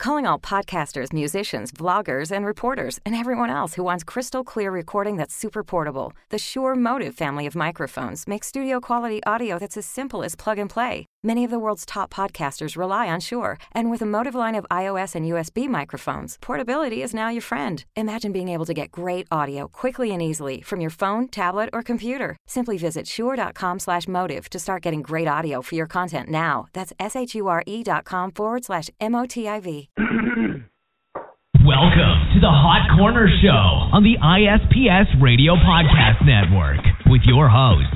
Calling all podcasters, musicians, vloggers, and reporters, and everyone else who wants crystal clear recording that's super portable. The Shure MOTIV family of microphones makes studio quality audio that's as simple as plug and play. Many of the world's top podcasters rely on Shure, and with a MOTIV line of iOS and USB microphones, portability is now your friend. Imagine being able to get great audio quickly and easily from your phone, tablet, or computer. Simply visit shure.com/motiv to start getting great audio for your content now. That's s h u r e dot com forward slash m o t i v. Welcome to the Hot Corner Show on the ISPS Radio Podcast Network with your host,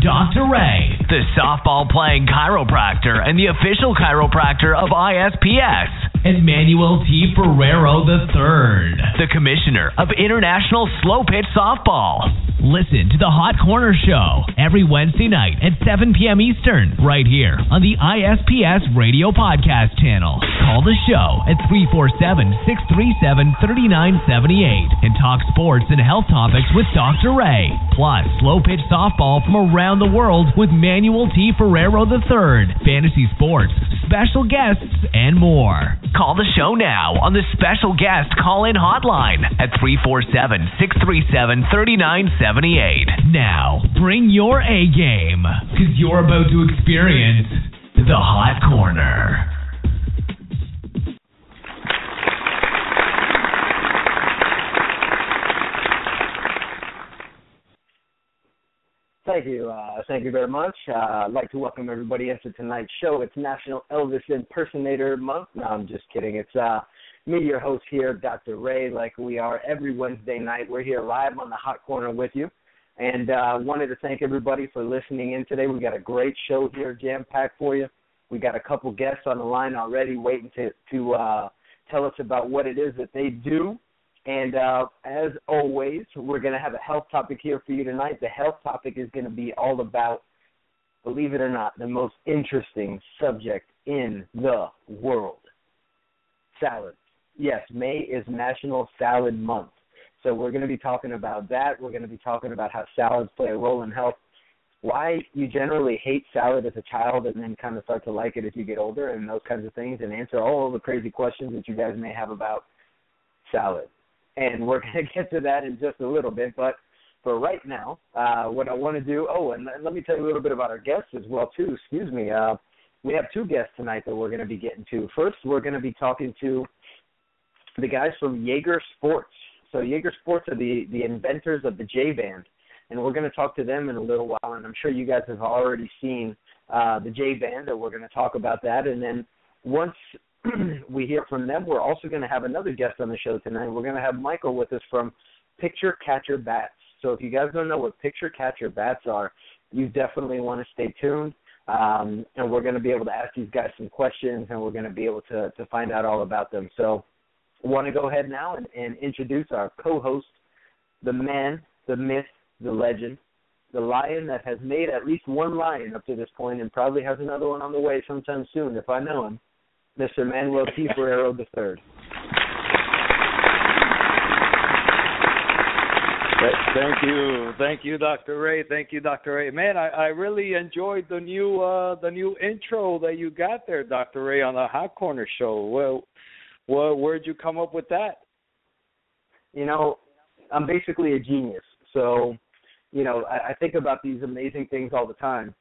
Dr. Ray, the softball playing chiropractor and the official chiropractor of ISPS, and Manuel T. Ferrero III, the commissioner of International Slow Pitch Softball. Listen to the Hot Corner Show every Wednesday night at 7 p.m. Eastern, right here on the ISPS Radio Podcast channel. Call the show at 347 637 3978 and talk sports and health topics with Dr. Ray. Plus, slow pitch softball from around the world with Manuel T. Ferrero III, fantasy sports, special guests, and more. Call the show now on the special guest call in hotline at 347 637 3978. Now, bring your A game because you're about to experience the Hot Corner. Thank you. Uh, thank you very much. Uh, I'd like to welcome everybody into tonight's show. It's National Elvis Impersonator Month. No, I'm just kidding. It's uh, me, your host here, Dr. Ray, like we are every Wednesday night. We're here live on the Hot Corner with you. And uh, wanted to thank everybody for listening in today. We got a great show here, jam packed for you. We got a couple guests on the line already, waiting to to uh, tell us about what it is that they do and uh, as always, we're going to have a health topic here for you tonight. The health topic is going to be all about, believe it or not, the most interesting subject in the world salads. Yes, May is National Salad Month. So we're going to be talking about that. We're going to be talking about how salads play a role in health, why you generally hate salad as a child and then kind of start to like it as you get older, and those kinds of things, and answer all the crazy questions that you guys may have about salad and we're going to get to that in just a little bit. But for right now, uh, what I want to do. Oh, and let me tell you a little bit about our guests as well too. Excuse me. Uh, we have two guests tonight that we're going to be getting to. First, we're going to be talking to the guys from Jaeger Sports. So Jaeger Sports are the the inventors of the J Band, and we're going to talk to them in a little while. And I'm sure you guys have already seen uh, the J Band, and we're going to talk about that. And then once we hear from them. We're also going to have another guest on the show tonight. We're going to have Michael with us from Picture Catcher Bats. So if you guys don't know what Picture Catcher Bats are, you definitely want to stay tuned. Um, and we're going to be able to ask these guys some questions, and we're going to be able to to find out all about them. So, I want to go ahead now and, and introduce our co-host, the man, the myth, the legend, the lion that has made at least one lion up to this point, and probably has another one on the way sometime soon if I know him. Mr. Manuel T. Ferrero III. Thank you, thank you, Dr. Ray. Thank you, Dr. Ray. Man, I, I really enjoyed the new uh, the new intro that you got there, Dr. Ray, on the Hot Corner Show. Well, well, where'd you come up with that? You know, I'm basically a genius. So, you know, I, I think about these amazing things all the time,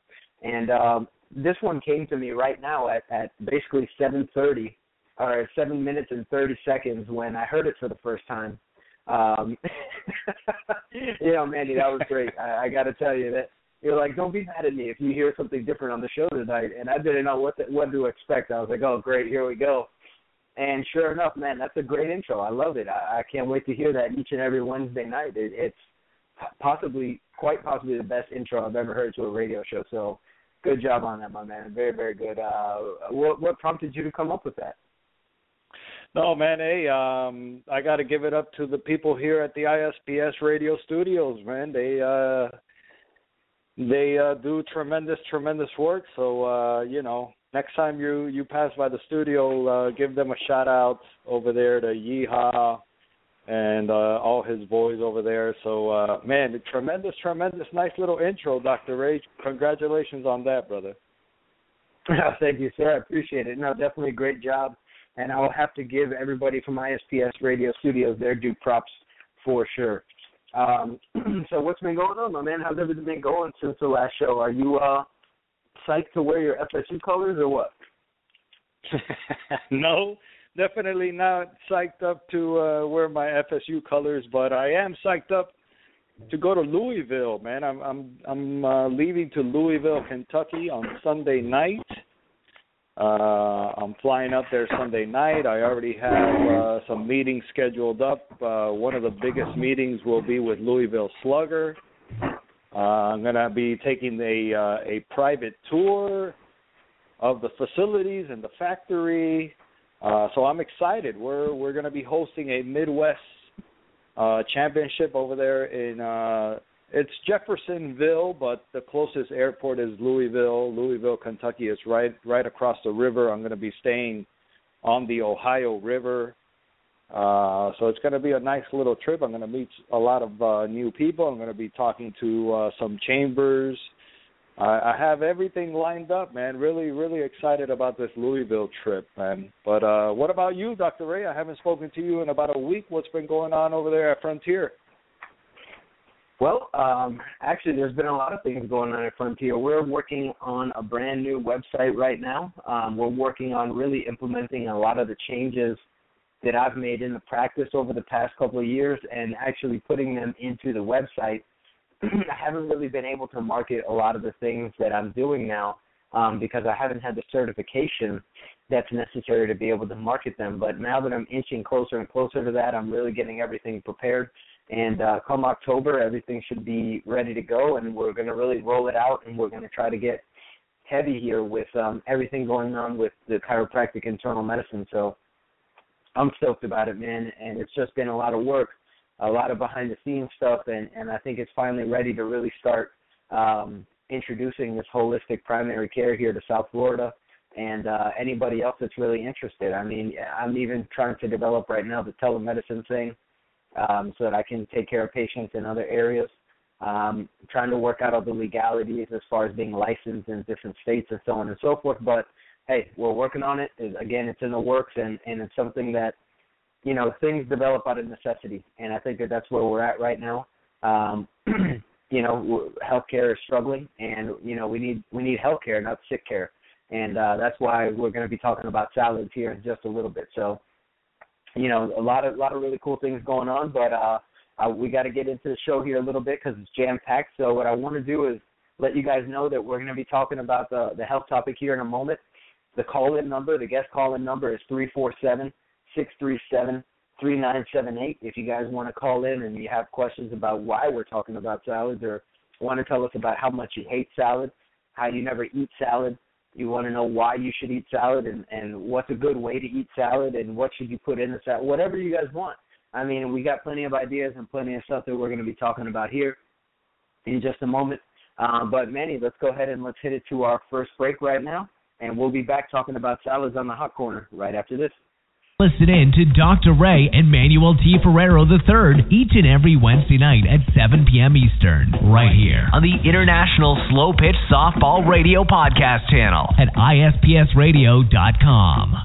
and um, this one came to me right now at at basically 7:30 or 7 minutes and 30 seconds when I heard it for the first time. Um, you know, Mandy, that was great. I, I got to tell you that you're like, don't be mad at me if you hear something different on the show tonight. And I didn't know what the, what to expect. I was like, oh, great, here we go. And sure enough, man, that's a great intro. I love it. I, I can't wait to hear that each and every Wednesday night. It, it's possibly, quite possibly, the best intro I've ever heard to a radio show. So good job on that, my man. Very, very good. Uh, what what prompted you to come up with that? No, man. Hey, um, I got to give it up to the people here at the ISPS radio studios, man. They uh, they uh, do tremendous, tremendous work. So uh, you know, next time you you pass by the studio, uh, give them a shout out over there to Yeehaw and uh, all his boys over there. So, uh, man, tremendous, tremendous, nice little intro, Dr. Ray. Congratulations on that, brother. Thank you, sir. I appreciate it. No, definitely a great job. and I'll have to give everybody from ISPS Radio Studios their due props for sure. Um, so what's been going on, my man? How's everything been going since the last show? Are you uh psyched to wear your FSU colors or what? no, definitely not psyched up to uh wear my FSU colors, but I am psyched up to go to Louisville, man. I'm I'm I'm uh, leaving to Louisville, Kentucky on Sunday night. Uh, I'm flying up there Sunday night. I already have uh, some meetings scheduled up. Uh, one of the biggest meetings will be with Louisville Slugger. Uh, I'm going to be taking a uh, a private tour of the facilities and the factory. Uh, so I'm excited. We're we're going to be hosting a Midwest uh, championship over there in uh, it's Jeffersonville, but the closest airport is Louisville. Louisville, Kentucky is right right across the river. I'm going to be staying on the Ohio River. Uh, so it's going to be a nice little trip. I'm going to meet a lot of uh, new people. I'm going to be talking to uh, some chambers. I, I have everything lined up, man. Really, really excited about this Louisville trip, man. But uh, what about you, Dr. Ray? I haven't spoken to you in about a week. What's been going on over there at Frontier? Well, um, actually, there's been a lot of things going on at Frontier. We're working on a brand new website right now. Um, we're working on really implementing a lot of the changes that I've made in the practice over the past couple of years and actually putting them into the website. I haven't really been able to market a lot of the things that I'm doing now um, because I haven't had the certification that's necessary to be able to market them. But now that I'm inching closer and closer to that, I'm really getting everything prepared and uh, come October, everything should be ready to go, and we're going to really roll it out, and we're going to try to get heavy here with um, everything going on with the chiropractic internal medicine. So I'm stoked about it, man, and it's just been a lot of work, a lot of behind the scenes stuff, and and I think it's finally ready to really start um, introducing this holistic primary care here to South Florida and uh, anybody else that's really interested. I mean, I'm even trying to develop right now the telemedicine thing um, so that I can take care of patients in other areas. Um, trying to work out all the legalities as far as being licensed in different states and so on and so forth. But hey, we're working on it. Again, it's in the works, and and it's something that you know things develop out of necessity, and I think that that's where we're at right now. Um, you know, healthcare is struggling, and you know we need we need healthcare, not sick care, and uh, that's why we're going to be talking about salads here in just a little bit. So you know, a lot of a lot of really cool things going on. But uh, uh we got to get into the show here a little bit because it's jam packed. So what I want to do is let you guys know that we're going to be talking about the the health topic here in a moment. The call in number, the guest call in number is three four seven six three seven three nine seven eight. If you guys want to call in and you have questions about why we're talking about salads or want to tell us about how much you hate salad, how you never eat salad, you want to know why you should eat salad and and what's a good way to eat salad and what should you put in the salad whatever you guys want. I mean we got plenty of ideas and plenty of stuff that we're going to be talking about here in just a moment. Um, but manny let's go ahead and let's hit it to our first break right now and we'll be back talking about salads on the hot corner right after this Listen in to Dr. Ray and Manuel T. Ferrero III each and every Wednesday night at 7 p.m. Eastern, right here on the International Slow Pitch Softball Radio Podcast channel at ispsradio.com.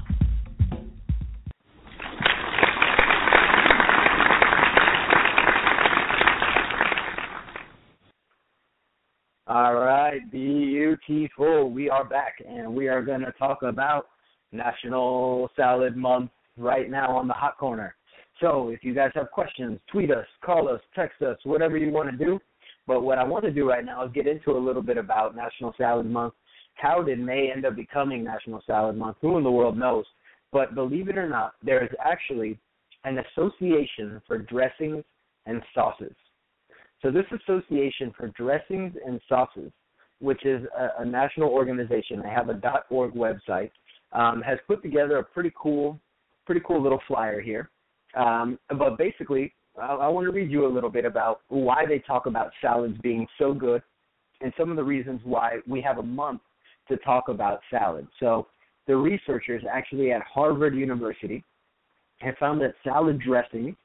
All right, beautiful. We are back, and we are going to talk about National Salad Month right now on the hot corner. So if you guys have questions, tweet us, call us, text us, whatever you want to do. But what I want to do right now is get into a little bit about National Salad Month. How did May end up becoming National Salad Month? Who in the world knows? But believe it or not, there is actually an association for dressings and sauces. So this association for dressings and sauces, which is a, a national organization, they have a .org website, um, has put together a pretty cool pretty cool little flyer here. Um, but basically, I, I want to read you a little bit about why they talk about salads being so good and some of the reasons why we have a month to talk about salads. So, the researchers actually at Harvard University have found that salad dressings,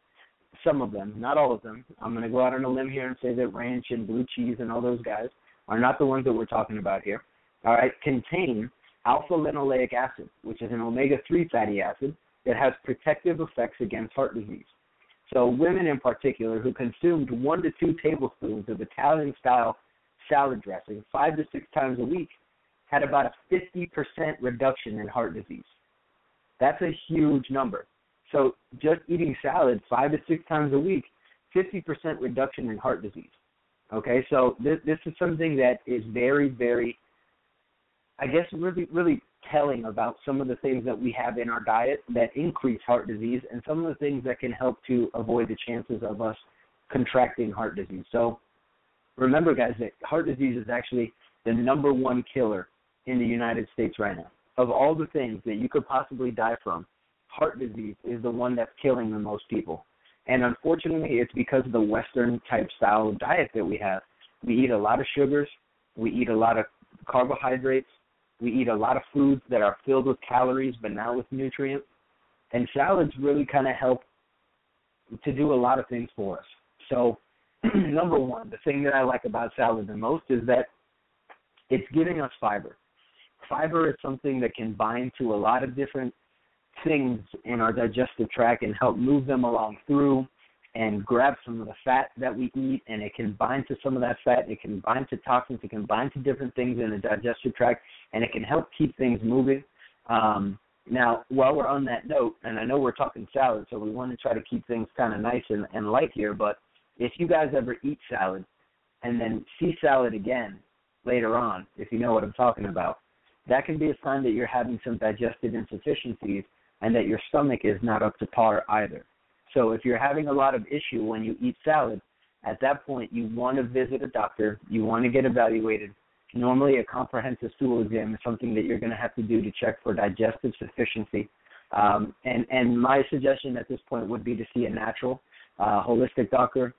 some of them, not all of them, I'm going to go out on a limb here and say that ranch and blue cheese and all those guys are not the ones that we're talking about here, all right, contain alpha linoleic acid, which is an omega 3 fatty acid that has protective effects against heart disease. So, women in particular who consumed one to two tablespoons of Italian style salad dressing five to six times a week had about a 50% reduction in heart disease. That's a huge number. So, just eating salad five to six times a week, 50% reduction in heart disease. Okay, so this, this is something that is very, very, I guess, really, really telling about some of the things that we have in our diet that increase heart disease and some of the things that can help to avoid the chances of us contracting heart disease. So remember, guys, that heart disease is actually the number one killer in the United States right now. Of all the things that you could possibly die from, heart disease is the one that's killing the most people. And unfortunately, it's because of the Western type style diet that we have. We eat a lot of sugars, we eat a lot of carbohydrates, we eat a lot of foods that are filled with calories but not with nutrients. And salads really kind of help to do a lot of things for us. So, number one, the thing that I like about salad the most is that it's giving us fiber. Fiber is something that can bind to a lot of different things in our digestive tract and help move them along through and grab some of the fat that we eat and it can bind to some of that fat. It can bind to toxins. It can bind to different things in the digestive tract and it can help keep things moving. Um, now, while we're on that note, and I know we're talking salad, so we want to try to keep things kind of nice and, and light here, but if you guys ever eat salad and then see salad again later on, if you know what I'm talking about, that can be a sign that you're having some digestive insufficiencies and that your stomach is not up to par either. So if you're having a lot of issue when you eat salad, at that point you want to visit a doctor, you want to get evaluated. Normally a comprehensive stool exam is something that you're going to have to do to check for digestive sufficiency. Um, and, and my suggestion at this point would be to see a natural, uh, holistic doctor.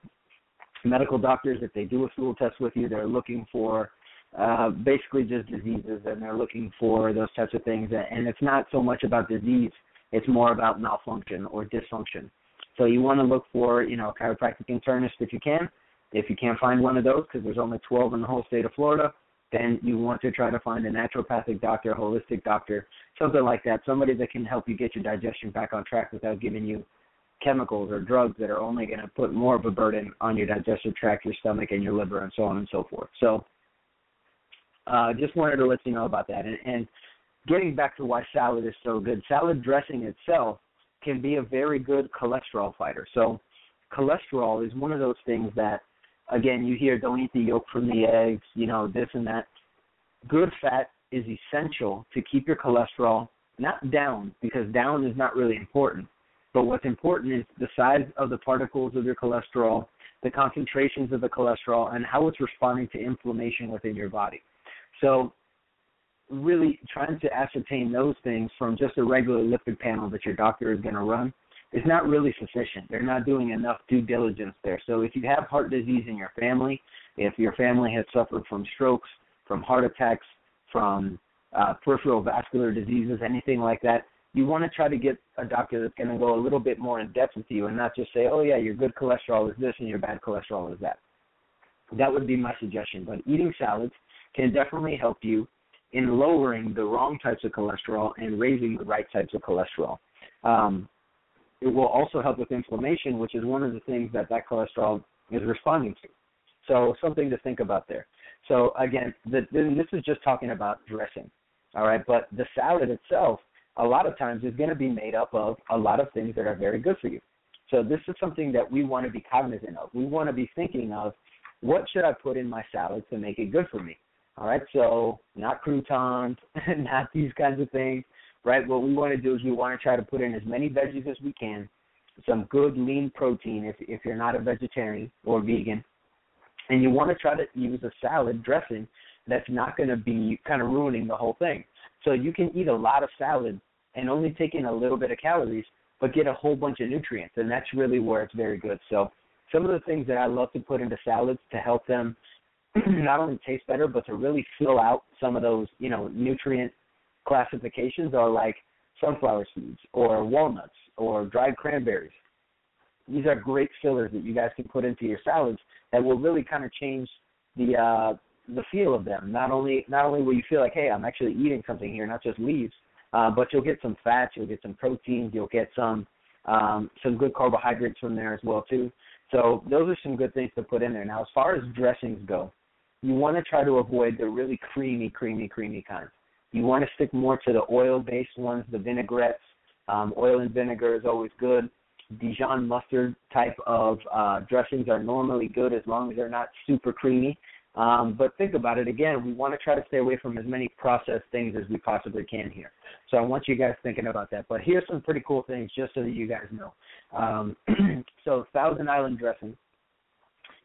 Medical doctors, if they do a stool test with you, they're looking for uh, basically just diseases and they're looking for those types of things. And it's not so much about disease it's more about malfunction or dysfunction. So you want to look for, you know, a chiropractic internist if you can. If you can't find one of those, because there's only 12 in the whole state of Florida, then you want to try to find a naturopathic doctor, a holistic doctor, something like that, somebody that can help you get your digestion back on track without giving you chemicals or drugs that are only going to put more of a burden on your digestive tract, your stomach, and your liver, and so on and so forth. So, uh, just wanted to let you know about that. And, and getting back to why salad is so good, salad dressing itself can be a very good cholesterol fighter. So, cholesterol is one of those things that, again, you hear don't eat the yolk from the eggs, you know, this and that. Good fat is essential to keep your cholesterol not down, because down is not really important. But what's important is the size of the particles of your cholesterol, the concentrations of the cholesterol, and how it's responding to inflammation within your body. So really trying to ascertain those things from just a regular lipid panel that your doctor is going to run is not really sufficient. They're not doing enough due diligence there. So if you have heart disease in your family, if your family has suffered from strokes, from heart attacks, from uh, peripheral vascular diseases, anything like that, you want to try to get a doctor that's going to go a little bit more in depth with you and not just say, oh, yeah, your good cholesterol is this and your bad cholesterol is that. That would be my suggestion. But eating salads can definitely help you in lowering the wrong types of cholesterol and raising the right types of cholesterol. Um, it will also help with inflammation, which is one of the things that that cholesterol is responding to. So something to think about there. So again, the, this is just talking about dressing, all right. But the salad itself, a lot of times, is going to be made up of a lot of things that are very good for you. So this is something that we want to be cognizant of. We want to be thinking of what should I put in my salad to make it good for me. All right, so not croutons, not these kinds of things, right? What we want to do is we want to try to put in as many veggies as we can, some good lean protein if if you're not a vegetarian or vegan, and you want to try to use a salad dressing that's not going to be kind of ruining the whole thing. So you can eat a lot of salad and only take in a little bit of calories, but get a whole bunch of nutrients, and that's really where it's very good. So some of the things that I love to put into salads to help them not only taste better, but to really fill out some of those, you know, nutrient classifications are like sunflower seeds or walnuts or dried cranberries. These are great fillers that you guys can put into your salads that will really kind of change the uh, the feel of them. Not only not only will you feel like, hey, I'm actually eating something here, not just leaves, uh, but you'll get some fats, you'll get some proteins, you'll get some um, some good carbohydrates from there as well too. So those are some good things to put in there. Now, as far as dressings go, you want to try to avoid the really creamy, creamy, creamy kinds. You want to stick more to the oil-based ones, the vinaigrettes. Um, oil and vinegar is always good. Dijon mustard type of uh, dressings are normally good as long as they're not super creamy. Um, but think about it again. We want to try to stay away from as many processed things as we possibly can here. So I want you guys thinking about that. But here's some pretty cool things just so that you guys know. Um, so Thousand Island dressing.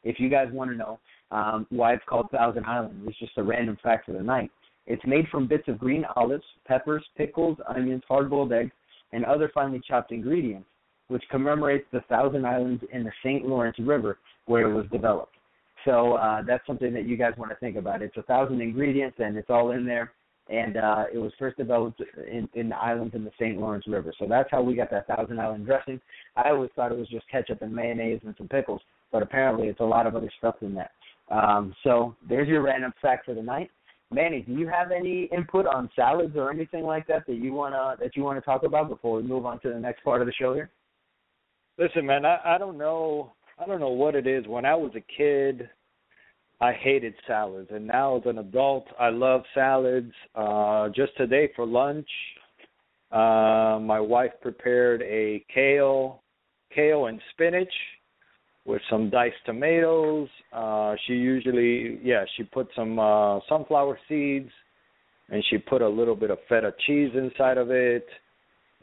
If you guys want to know um, why it's called Thousand Island, it's just a random fact for the night. It's made from bits of green olives, peppers, pickles, onions, hard-boiled eggs, and other finely chopped ingredients which commemorates the Thousand Islands in the St. Lawrence River where it was developed. So uh, that's something that you guys want to think about. It's a thousand ingredients and it's all in there. And uh, it was first developed in, in the islands in the St. Lawrence River. So that's how we got that Thousand Island dressing. I always thought it was just ketchup and mayonnaise and some pickles, but apparently it's a lot of other stuff in that. Um, so there's your random fact for the night. Manny, do you have any input on salads or anything like that that you wanna that you wanna talk about before we move on to the next part of the show here? Listen, man, I, I don't know. I don't know what it is. When I was a kid, I hated salads, and now as an adult, I love salads. Uh, just today for lunch, uh, my wife prepared a kale, kale and spinach with some diced tomatoes. Uh, she usually, yeah, she put some uh, sunflower seeds, and she put a little bit of feta cheese inside of it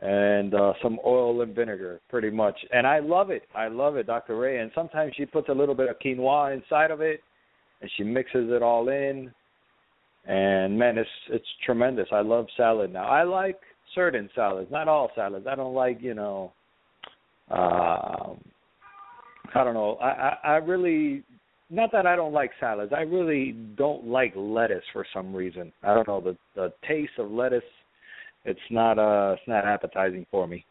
and uh, some oil and vinegar, pretty much. And I love it. I love it, Dr. Ray. And sometimes she puts a little bit of quinoa inside of it, and she mixes it all in. And man, it's it's tremendous. I love salad now. I like certain salads, not all salads. I don't like, you know, um, I don't know. I, I I really not that I don't like salads. I really don't like lettuce for some reason. I don't know the the taste of lettuce it's not uh it's not appetizing for me.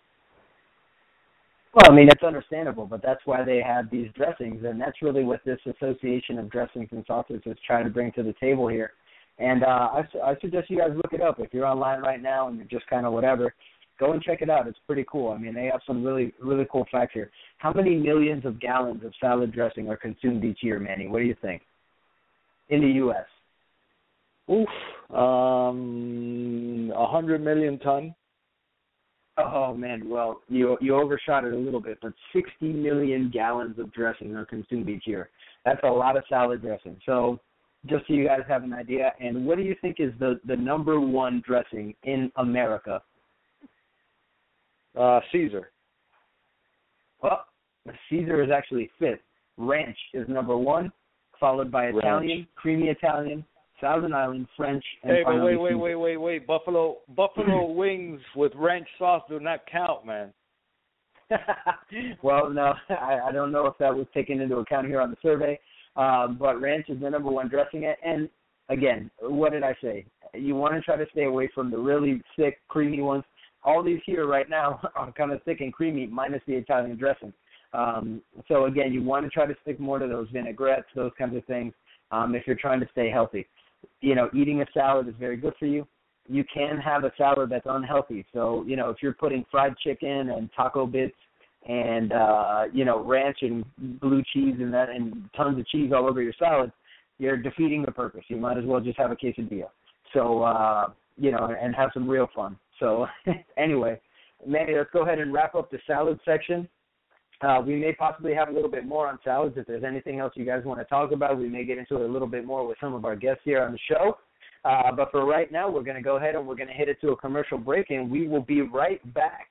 Well, I mean it's understandable, but that's why they have these dressings, and that's really what this association of dressings and sauces is trying to bring to the table here. And uh, I, I suggest you guys look it up if you're online right now and you're just kind of whatever. Go and check it out. It's pretty cool. I mean, they have some really really cool facts here. How many millions of gallons of salad dressing are consumed each year, Manny? What do you think? In the U.S. Oof, um, a hundred million ton. Oh man, well you you overshot it a little bit, but 60 million gallons of dressing are consumed each year. That's a lot of salad dressing. So, just so you guys have an idea, and what do you think is the the number one dressing in America? Uh, Caesar. Well, Caesar is actually fifth. Ranch is number one, followed by Italian, Ranch. creamy Italian, Thousand Island, French, and Hey, but finally wait, wait, Caesar. wait, wait, wait. Buffalo buffalo wings with ranch sauce do not count, man. well, no, I, I don't know if that was taken into account here on the survey, um, but ranch is the number one dressing. It. And again, what did I say? You want to try to stay away from the really thick, creamy ones. All these here right now are kind of thick and creamy, minus the Italian dressing. Um, so again, you want to try to stick more to those vinaigrettes, those kinds of things, um, if you're trying to stay healthy. You know, eating a salad is very good for you you can have a salad that's unhealthy. So, you know, if you're putting fried chicken and taco bits and uh, you know, ranch and blue cheese and that and tons of cheese all over your salad, you're defeating the purpose. You might as well just have a quesadilla. So, uh, you know, and have some real fun. So anyway, Manny, let's go ahead and wrap up the salad section. Uh, we may possibly have a little bit more on salads. If there's anything else you guys want to talk about, we may get into it a little bit more with some of our guests here on the show. Uh, but for right now, we're going to go ahead and we're going to hit it to a commercial break, and we will be right back.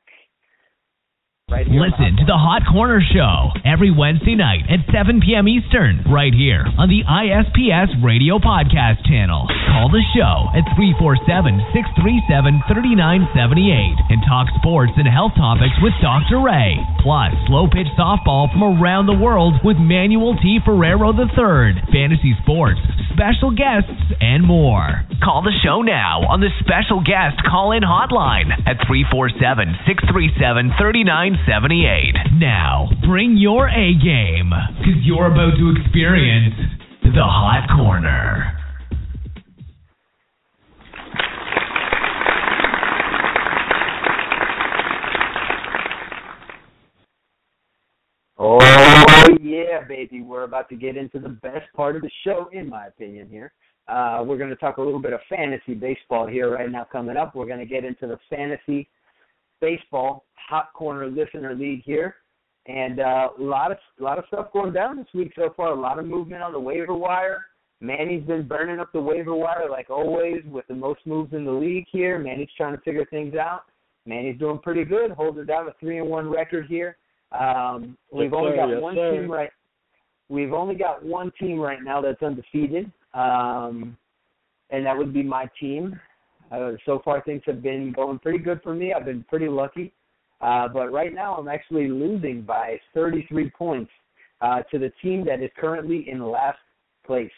Right Listen to the Hot Corner Show every Wednesday night at 7 p.m. Eastern, right here on the ISPS Radio Podcast channel. Call the show at 347 637 3978 and talk sports and health topics with Dr. Ray. Plus, slow pitch softball from around the world with Manuel T. Ferrero III, fantasy sports, special guests, and more. Call the show now on the special guest call in hotline at 347 637 3978. Seventy-eight. Now, bring your A game, because you're about to experience the Hot Corner. Oh, yeah, baby. We're about to get into the best part of the show, in my opinion, here. Uh, we're going to talk a little bit of fantasy baseball here right now coming up. We're going to get into the fantasy baseball hot corner listener league here, and uh, a lot of a lot of stuff going down this week so far. A lot of movement on the waiver wire. Manny's been burning up the waiver wire like always with the most moves in the league here. Manny's trying to figure things out. Manny's doing pretty good, holding down a three and one record here. Um, we've only got yes, one sir. team right. We've only got one team right now that's undefeated, um, and that would be my team. Uh, so far, things have been going pretty good for me. I've been pretty lucky, uh, but right now I'm actually losing by 33 points uh, to the team that is currently in last place.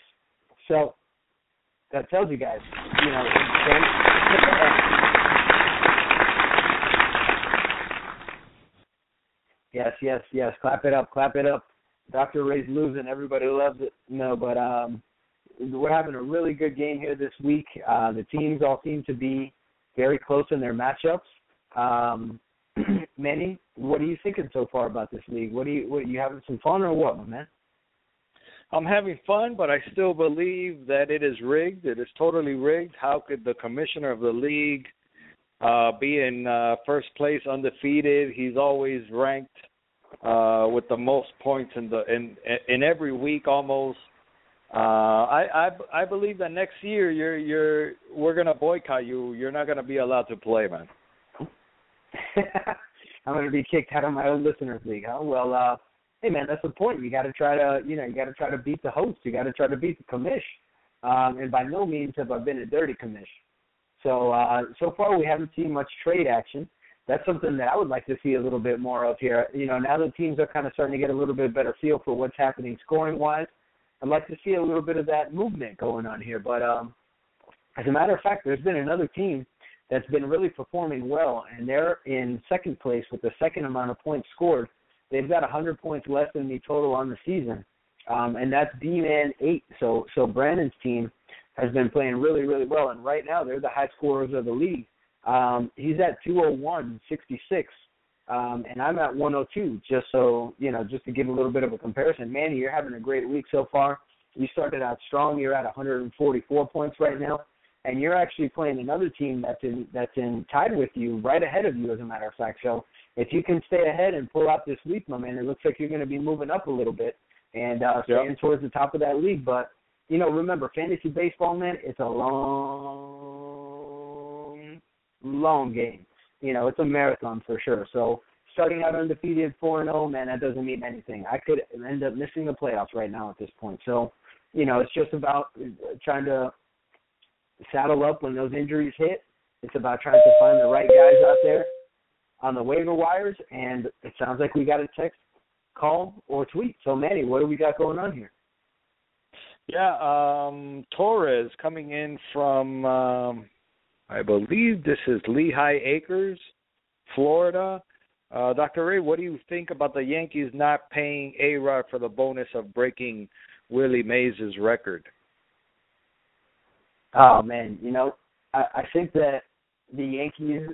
So that tells you guys, you know, Yes, yes, yes. Clap it up, clap it up. Dr. Ray's losing. Everybody loves it. No, but um, we're having a really good game here this week. Uh, the teams all seem to be very close in their matchups. Um, Manny, what are you thinking so far about this league? What are you, what you having some fun or what, my man? I'm having fun, but I still believe that it is rigged. It is totally rigged. How could the commissioner of the league uh, be in uh, first place undefeated? He's always ranked uh, with the most points in the in in every week almost. Uh, I I I believe that next year you're you're we're gonna boycott you. You're not gonna be allowed to play, man. I'm to be kicked out of my own listeners league, huh? Well, uh, hey man, that's the point. You got to try to, you know, you got to try to beat the host. You got to try to beat the commish. Um, and by no means have I been a dirty commish. So uh, so far we haven't seen much trade action. That's something that I would like to see a little bit more of here. You know, now that teams are kind of starting to get a little bit better feel for what's happening scoring wise, I'd like to see a little bit of that movement going on here. But um, as a matter of fact, there's been another team that's been really performing well, and they're in second place with the second amount of points scored. They've got 100 points less than me total on the season, um, and that's B-Man 8. So, so Brandon's team has been playing really, really well, and right now they're the high scorers of the league. Um, he's at 201, 66, um, and I'm at 102. Just so you know, just to give a little bit of a comparison, Manny, you're having a great week so far. You started out strong. You're at 144 points right now, and you're actually playing another team that's in that's in tied with you, right ahead of you, as a matter of fact. So if you can stay ahead and pull out this week, my man, it looks like you're going to be moving up a little bit and uh, staying Yep. towards the top of that league. But you know, remember, fantasy baseball, man, it's a long, long game. You know, it's a marathon for sure. So starting out undefeated, four and zero, man, that doesn't mean anything. I could end up missing the playoffs right now at this point. So, you know, it's just about trying to saddle up when those injuries hit. It's about trying to find the right guys out there on the waiver wires, and it sounds like we got a text, call, or tweet. So, Manny, what do we got going on here? Yeah, um, Torres coming in from, um, I believe this is Lehigh Acres, Florida. Uh, Dr. Ray, what do you think about the Yankees not paying A Rod for the bonus of breaking Willie Mays' record? Oh man, you know, I, I think that the Yankees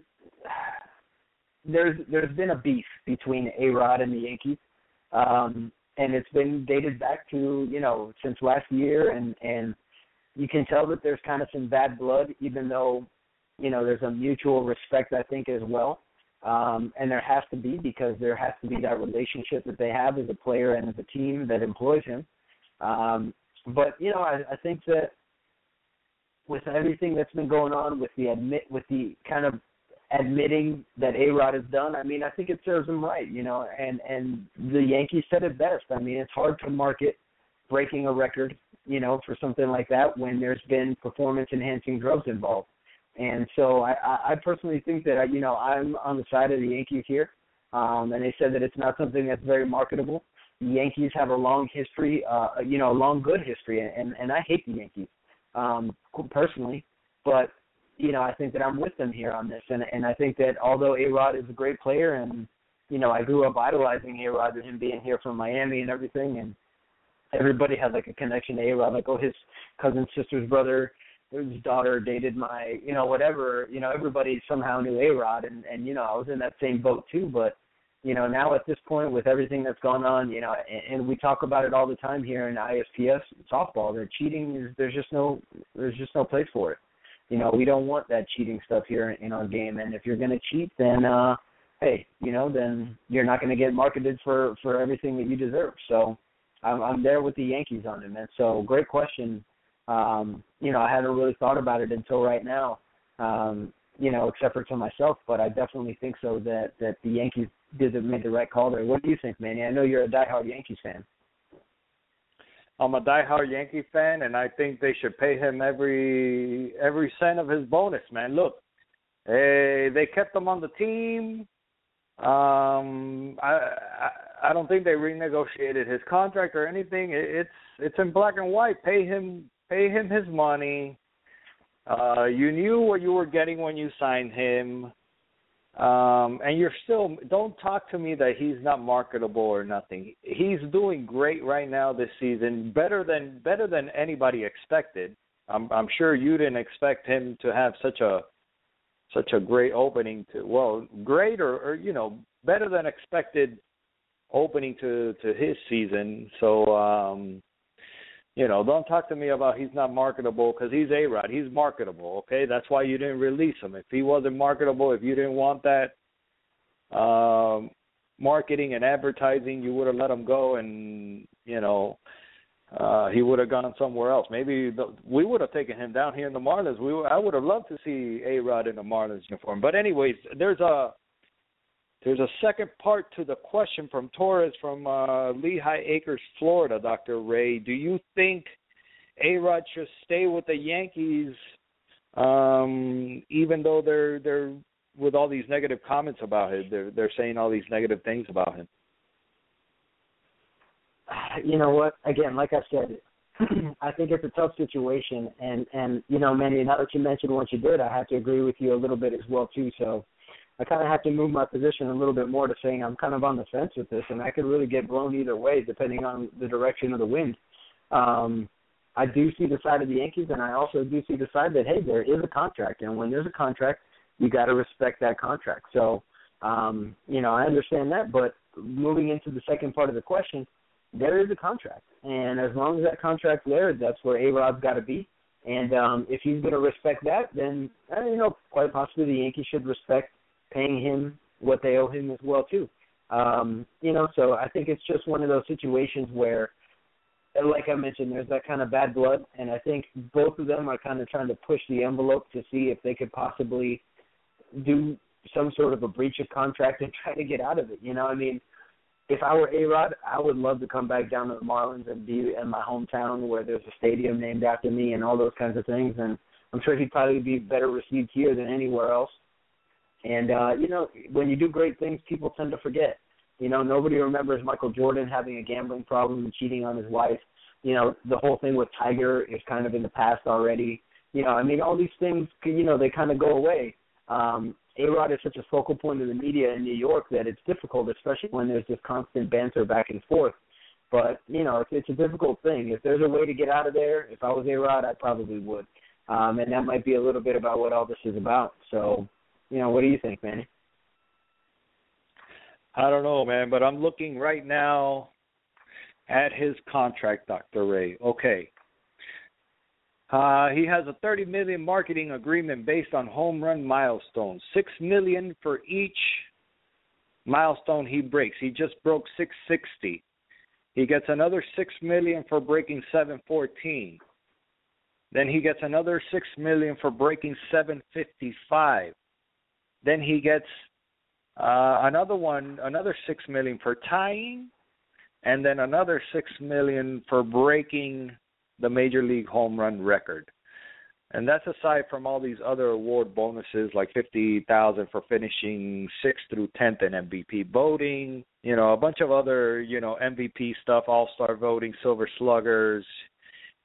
there's there's been a beef between A Rod and the Yankees. Um and it's been dated back to, you know, since last year and and you can tell that there's kind of some bad blood even though, you know, there's a mutual respect I think as well. Um and there has to be because there has to be that relationship that they have as a player and as a team that employs him. Um but, you know, I, I think that with everything that's been going on with the admit with the kind of admitting that A Rod has done, I mean, I think it serves him right, you know, and and the Yankees said it best. I mean, it's hard to market breaking a record, you know, for something like that when there's been performance enhancing drugs involved. And so I, I personally think that I, you know I'm on the side of the Yankees here, um, and they said that it's not something that's very marketable. The Yankees have a long history, uh, you know, a long good history, and and I hate the Yankees um, personally, but you know I think that I'm with them here on this, and and I think that although A Rod is a great player, and you know I grew up idolizing A Rod and him being here from Miami and everything, and everybody had like a connection to A Rod, like oh his cousin's sister's brother, his daughter dated my, you know whatever, you know everybody somehow knew A Rod, and and you know I was in that same boat too, but you know, now at this point with everything that's gone on, you know, and, and we talk about it all the time here in ISPS softball. That cheating is there's just no there's just no place for it. You know, we don't want that cheating stuff here in our game. And if you're going to cheat, then uh, hey, you know, then you're not going to get marketed for for everything that you deserve. So I'm, I'm there with the Yankees on it, man. So great question. Um, you know, I hadn't really thought about it until right now. Um, you know, except for to myself, but I definitely think so that that the Yankees did the, made the right call there. What do you think, Manny? I know you're a diehard Yankees fan. I'm a diehard Yankee fan, and I think they should pay him every every cent of his bonus. Man, look, hey, they kept him on the team. Um, I, I I don't think they renegotiated his contract or anything. It, it's it's in black and white. Pay him pay him his money. Uh, you knew what you were getting when you signed him. Um, and you're still don't talk to me that he's not marketable or nothing. He's doing great right now this season, better than better than anybody expected. I'm I'm sure you didn't expect him to have such a such a great opening to well, great or, or you know, better than expected opening to to his season. So um you know, don't talk to me about he's not marketable because he's A Rod. He's marketable. Okay, that's why you didn't release him. If he wasn't marketable, if you didn't want that um, marketing and advertising, you would have let him go, and you know, uh, he would have gone somewhere else. Maybe the, we would have taken him down here in the Marlins. We I would have loved to see A Rod in the Marlins uniform. But anyways, there's a there's a second part to the question from Torres from uh, Lehigh Acres, Florida, Dr. Ray. Do you think A Rod should stay with the Yankees um, even though they're they're with all these negative comments about him? They're they're saying all these negative things about him. You know what? Again, like I said, I think it's a tough situation, and and you know, Manny. Now that you mentioned what you did, I have to agree with you a little bit as well too. So I kind of have to move my position a little bit more to saying I'm kind of on the fence with this, and I could really get blown either way depending on the direction of the wind. Um, I do see the side of the Yankees, and I also do see the side that hey, there is a contract, and when there's a contract, you got to respect that contract. So, um, you know, I understand that, but moving into the second part of the question, there is a contract, and as long as that contract's there, that's where A Rod's got to be. And um, if he's going to respect that, then uh, you know, quite possibly the Yankees should respect paying him what they owe him as well too. Um, you know, so I think it's just one of those situations where like I mentioned, there's that kind of bad blood, and I think both of them are kind of trying to push the envelope to see if they could possibly do some sort of a breach of contract and try to get out of it. You know, I mean, if I were A Rod, I would love to come back down to the Marlins and be in my hometown where there's a stadium named after me and all those kinds of things. And I'm sure he'd probably be better received here than anywhere else. And uh, you know, when you do great things, people tend to forget. You know, nobody remembers Michael Jordan having a gambling problem and cheating on his wife. You know, the whole thing with Tiger is kind of in the past already. You know, I mean, all these things, you know, they kind of go away. Um, A-Rod is such a focal point of the media in New York that it's difficult, especially when there's this constant banter back and forth. But you know, it's, it's a difficult thing. If there's a way to get out of there, if I was A-Rod, I probably would. Um, and that might be a little bit about what all this is about. So you know, what do you think, Manny? I don't know, man, but I'm looking right now at his contract, Dr. Ray. Okay. Uh, he has a 30 million marketing agreement based on home run milestones. 6 million for each milestone he breaks. He just broke 660. He gets another 6 million for breaking 714. Then he gets another 6 million for breaking 755. Then he gets uh, another one, another six million for tying, and then another six million for breaking the major league home run record. And that's aside from all these other award bonuses like fifty thousand for finishing sixth through tenth in MVP voting, you know, a bunch of other, you know, MVP stuff, all star voting, silver sluggers.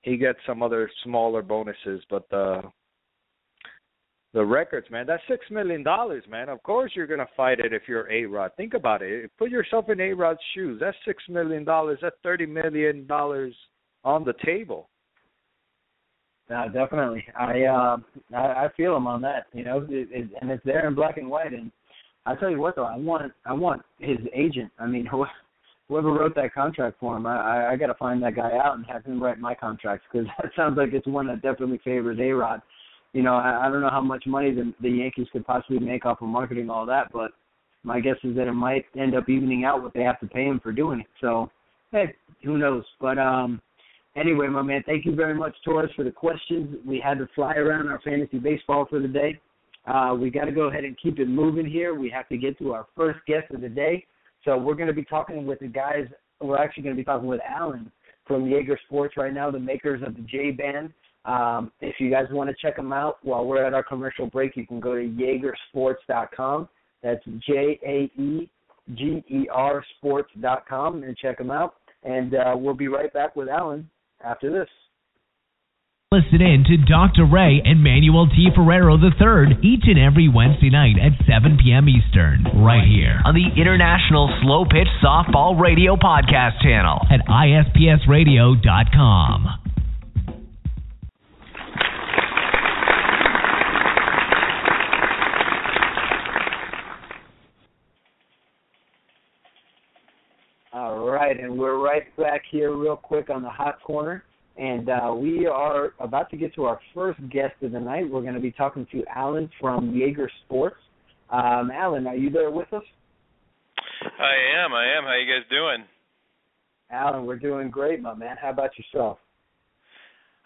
He gets some other smaller bonuses, but the the records, man. That's six million dollars, man. Of course you're gonna fight it if you're A Rod. Think about it. Put yourself in A Rod's shoes. That's six million dollars. That's thirty million dollars on the table. No, definitely. I uh I, I feel him on that. You know, it, it, and it's there in black and white. And I tell you what though, I want I want his agent. I mean, whoever wrote that contract for him, I I, I got to find that guy out and have him write my contracts because that sounds like it's one that definitely favors A Rod. You know, I, I don't know how much money the the Yankees could possibly make off of marketing all that, but my guess is that it might end up evening out what they have to pay him for doing it. So, hey, who knows? But um, anyway, my man, thank you very much, Torres, for the questions. We had to fly around our fantasy baseball for the day. Uh, we got to go ahead and keep it moving here. We have to get to our first guest of the day. So we're going to be talking with the guys. We're actually going to be talking with Alan from Jaeger Sports right now, the makers of the J Band. Um, if you guys want to check them out while we're at our commercial break, you can go to JaegerSports.com. That's J A E G E R Sports.com and check them out. And uh, we'll be right back with Alan after this. Listen in to Dr. Ray and Manuel T. Ferrero III each and every Wednesday night at 7 p.m. Eastern, right here on the International Slow Pitch Softball Radio Podcast channel at ispsradio.com. right, and we're right back here real quick on the hot corner. And uh, we are about to get to our first guest of the night. We're going to be talking to Alan from Jaeger Sports. Um, Alan, are you there with us? I am. I am. How you guys doing? Alan, we're doing great, my man. How about yourself?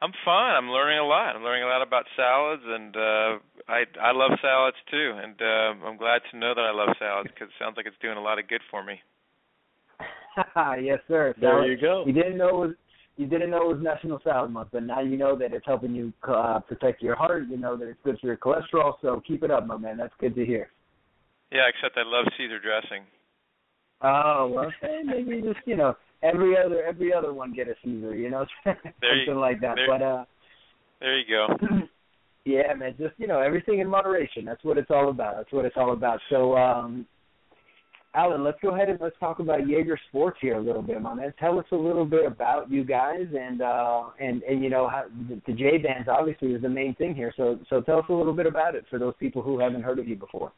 I'm fine. I'm learning a lot. I'm learning a lot about salads, and uh, I I love salads too. And uh, I'm glad to know that I love salads because it sounds like it's doing a lot of good for me. yes, sir. There you go. You didn't know it was you didn't know it was National Salad Month, but now you know that it's helping you uh, protect your heart. You know that it's good for your cholesterol. So keep it up, my man. That's good to hear. Yeah, except I love Caesar dressing. Oh well, maybe just you know every other every other one get a Caesar, you know, something you, like that. There, but uh, there you go. yeah, man, just you know everything in moderation. That's what it's all about. That's what it's all about. So um, Alan, let's go ahead and let's talk about Jaeger Sports here a little bit, my man. Tell us a little bit about you guys and uh and and you know how the, the J bands obviously is the main thing here. So so tell us a little bit about it for those people who haven't heard of you before.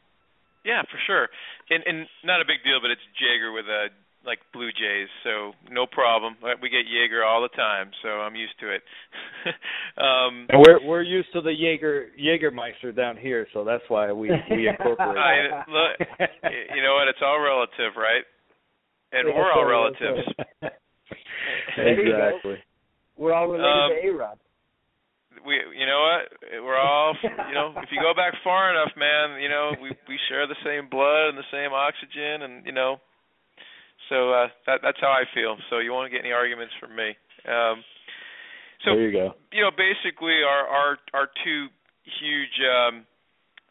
Yeah, for sure. And and not a big deal, but it's Jaeger with a like Blue Jays, so no problem. We get Jaeger all the time, so I'm used to it. um, and we're we're used to the Jaeger Jaegermeister down here, so that's why we we incorporate. I, look, you know what? It's all relative, right? And yeah, we're all relatives. exactly. We're all related um, to A-Rod. We, you know what? We're all, you know, if you go back far enough, man, you know, we we share the same blood and the same oxygen, and you know, so uh, that that's how I feel. So you won't get any arguments from me. Um, so there you go. You know, basically, our our our two huge um,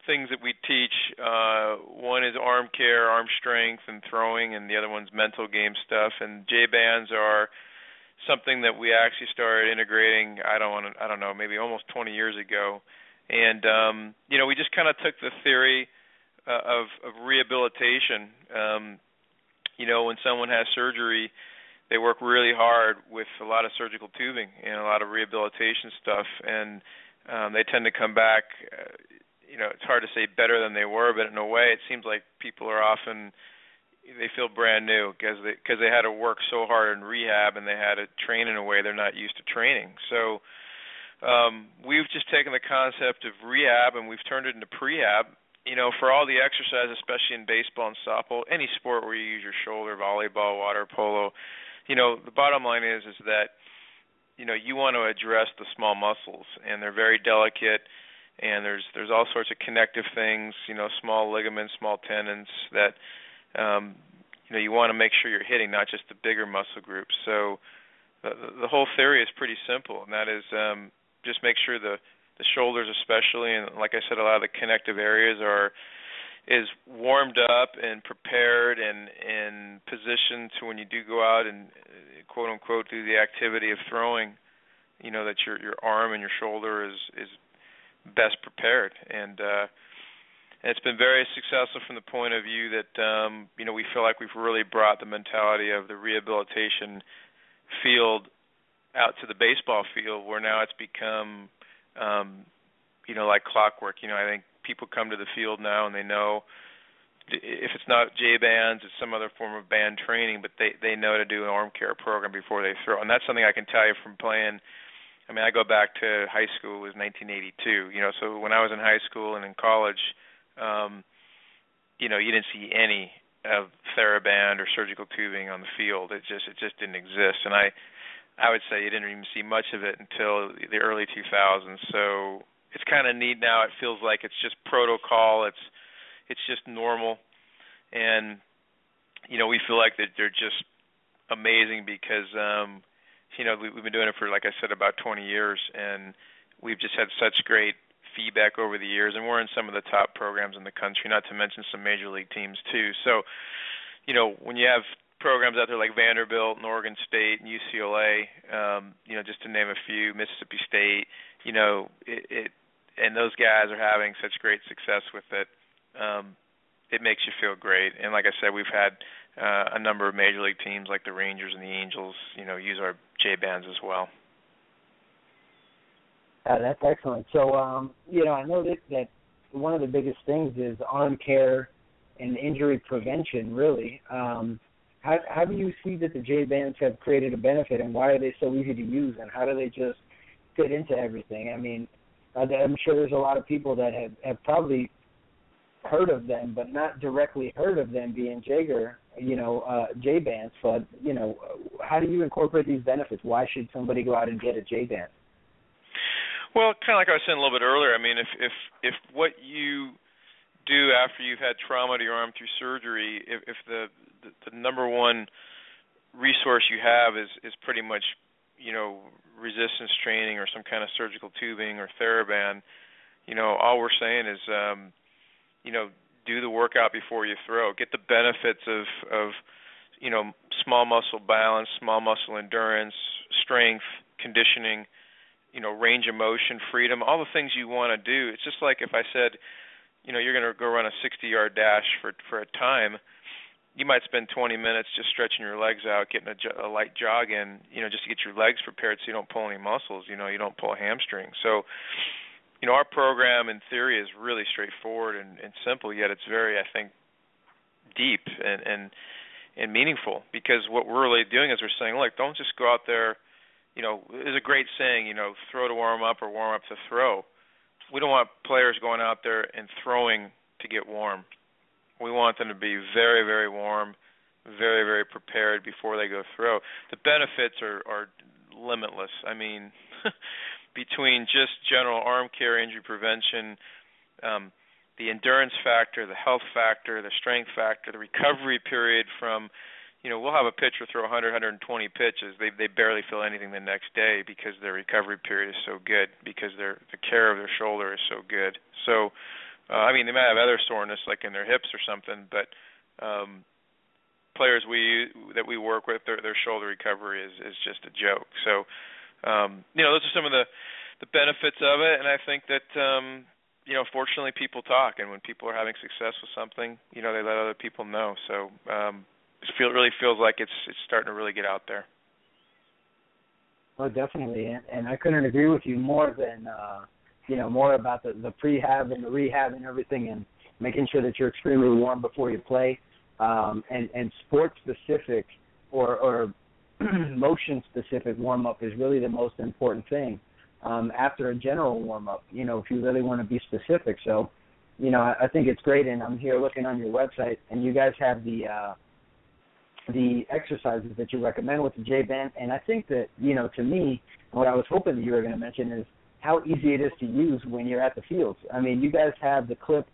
things that we teach. Uh, one is arm care, arm strength, and throwing, and the other one's mental game stuff. And J bands are something that we actually started integrating. I don't want to. I don't know, maybe almost 20 years ago. And um, you know, we just kind of took the theory uh, of of rehabilitation. Um, you know, when someone has surgery, they work really hard with a lot of surgical tubing and a lot of rehabilitation stuff, and um, they tend to come back. Uh, you know, it's hard to say better than they were, but in a way, it seems like people are often they feel brand new because they because they had to work so hard in rehab and they had to train in a way they're not used to training. So um, we've just taken the concept of rehab and we've turned it into prehab you know, for all the exercise, especially in baseball and softball, any sport where you use your shoulder, volleyball, water polo, you know, the bottom line is is that you know you want to address the small muscles, and they're very delicate, and there's there's all sorts of connective things, you know, small ligaments, small tendons that um, you know you want to make sure you're hitting, not just the bigger muscle groups. So the, the whole theory is pretty simple, and that is um, just make sure the the shoulders especially, and like I said, a lot of the connective areas are is warmed up and prepared and and positioned to when you do go out and uh, quote unquote do the activity of throwing, you know that your your arm and your shoulder is is best prepared. And uh and it's been very successful from the point of view that um you know we feel like we've really brought the mentality of the rehabilitation field out to the baseball field where now it's become um, you know, like clockwork. You know, I think people come to the field now and they know if it's not J bands, it's some other form of band training, but they they know to do an arm care program before they throw, and that's something I can tell you from playing. I mean, I go back to high school was 1982. You know, so when I was in high school and in college, um, you know, you didn't see any of TheraBand or surgical tubing on the field. It just it just didn't exist, and I I would say you didn't even see much of it until the early 2000s. So it's kind of neat now. It feels like it's just protocol. It's it's just normal, and you know we feel like that they're just amazing because um, you know we, we've been doing it for like I said about 20 years, and we've just had such great feedback over the years, and we're in some of the top programs in the country, not to mention some major league teams too. So, you know, when you have programs out there like Vanderbilt and Oregon State and UCLA, um, you know, just to name a few, Mississippi State, you know, it, it and those guys are having such great success with it. Um, it makes you feel great. And like I said, we've had uh, a number of major league teams like the Rangers and the Angels, you know, use our J bands as well. Uh, that's excellent. So, um, you know, I know that, that one of the biggest things is arm care and injury prevention. Really, um, how how do you see that the J bands have created a benefit, and why are they so easy to use, and how do they just fit into everything? I mean, I'm sure there's a lot of people that have, have probably heard of them, but not directly heard of them being Jaeger, you know, uh, J bands. But you know, how do you incorporate these benefits? Why should somebody go out and get a J band? Well, kind of like I was saying a little bit earlier. I mean, if if if what you do after you've had trauma to your arm through surgery, if, if the, the the number one resource you have is is pretty much you know resistance training or some kind of surgical tubing or TheraBand, you know, all we're saying is, um, you know, do the workout before you throw. Get the benefits of of you know small muscle balance, small muscle endurance, strength, conditioning, you know, range of motion, freedom, all the things you want to do. It's just like if I said, you know, you're going to go run a 60-yard dash for for a time you might spend 20 minutes just stretching your legs out, getting a, a light jog in, you know, just to get your legs prepared so you don't pull any muscles, you know, you don't pull a hamstring. So, you know, our program in theory is really straightforward and, and simple, yet it's very, I think, deep and and and meaningful because what we're really doing is we're saying, look, don't just go out there. You know, there's a great saying, you know, throw to warm up or warm up to throw. We don't want players going out there and throwing to get warm we want them to be very, very warm, very, very prepared before they go throw. The benefits are are limitless. I mean, between just general arm care, injury prevention, um, the endurance factor, the health factor, the strength factor, the recovery period from you know, we'll have a pitcher throw 100, 120 pitches. They they barely feel anything the next day because their recovery period is so good because their the care of their shoulder is so good. So uh, I mean, they might have other soreness like in their hips or something, but um, players we that we work with, their their shoulder recovery is is just a joke. So, um, you know, those are some of the the benefits of it, and I think that um, you know, fortunately, people talk, and when people are having success with something, you know, they let other people know. So, um, it feel really feels like it's it's starting to really get out there. Oh, definitely, and, and I couldn't agree with you more than. uh you know more about the the prehab and the rehab and everything, and making sure that you're extremely warm before you play, um, and and sport specific or or motion specific warm up is really the most important thing. Um, after a general warm up, you know, if you really want to be specific. So, you know, I, I think it's great, and I'm here looking on your website, and you guys have the uh, the exercises that you recommend with the J band, and I think that you know, to me, what I was hoping that you were going to mention is how easy it is to use when you're at the fields. I mean, you guys have the clip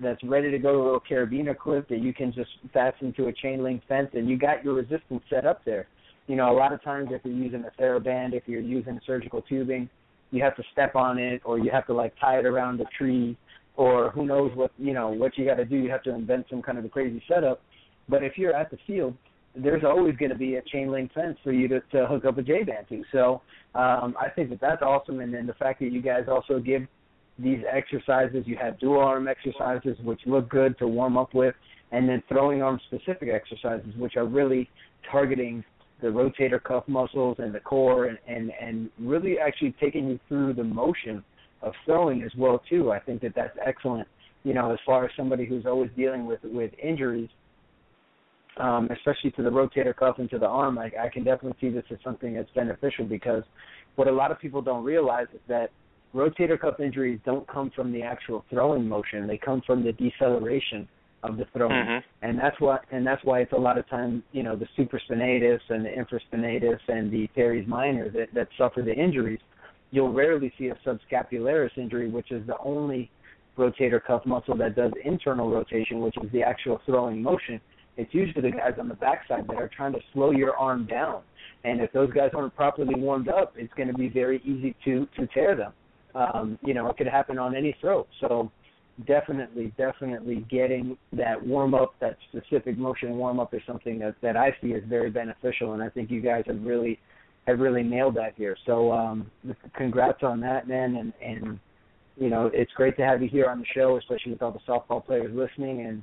that's ready to go, a little carabiner clip that you can just fasten to a chain link fence, and you got your resistance set up there. You know, a lot of times if you're using a TheraBand, if you're using surgical tubing, you have to step on it, or you have to like tie it around a tree, or who knows what you know what you got to do. You have to invent some kind of a crazy setup. But if you're at the field, there's always going to be a chain link fence for you to, to hook up a J band to. So um, I think that that's awesome. And then the fact that you guys also give these exercises, you have dual arm exercises which look good to warm up with, and then throwing arm specific exercises which are really targeting the rotator cuff muscles and the core and, and, and really actually taking you through the motion of throwing as well too. I think that that's excellent you know, as far as somebody who's always dealing with with injuries, um, especially to the rotator cuff and to the arm, I, I can definitely see this as something that's beneficial because what a lot of people don't realize is that rotator cuff injuries don't come from the actual throwing motion; they come from the deceleration of the throwing, mm-hmm. and that's why and that's why it's a lot of times you know the supraspinatus and the infraspinatus and the teres minor that that suffer the injuries. You'll rarely see a subscapularis injury, which is the only rotator cuff muscle that does internal rotation, which is the actual throwing motion. It's usually the guys on the backside that are trying to slow your arm down. And if those guys aren't properly warmed up, it's going to be very easy to to tear them. Um, you know, it could happen on any throw. So definitely, definitely getting that warm up, that specific motion warm up is something that that I see as very beneficial, and I think you guys have really have really nailed that here. So um, congrats on that, man, and and you know it's great to have you here on the show, especially with all the softball players listening. And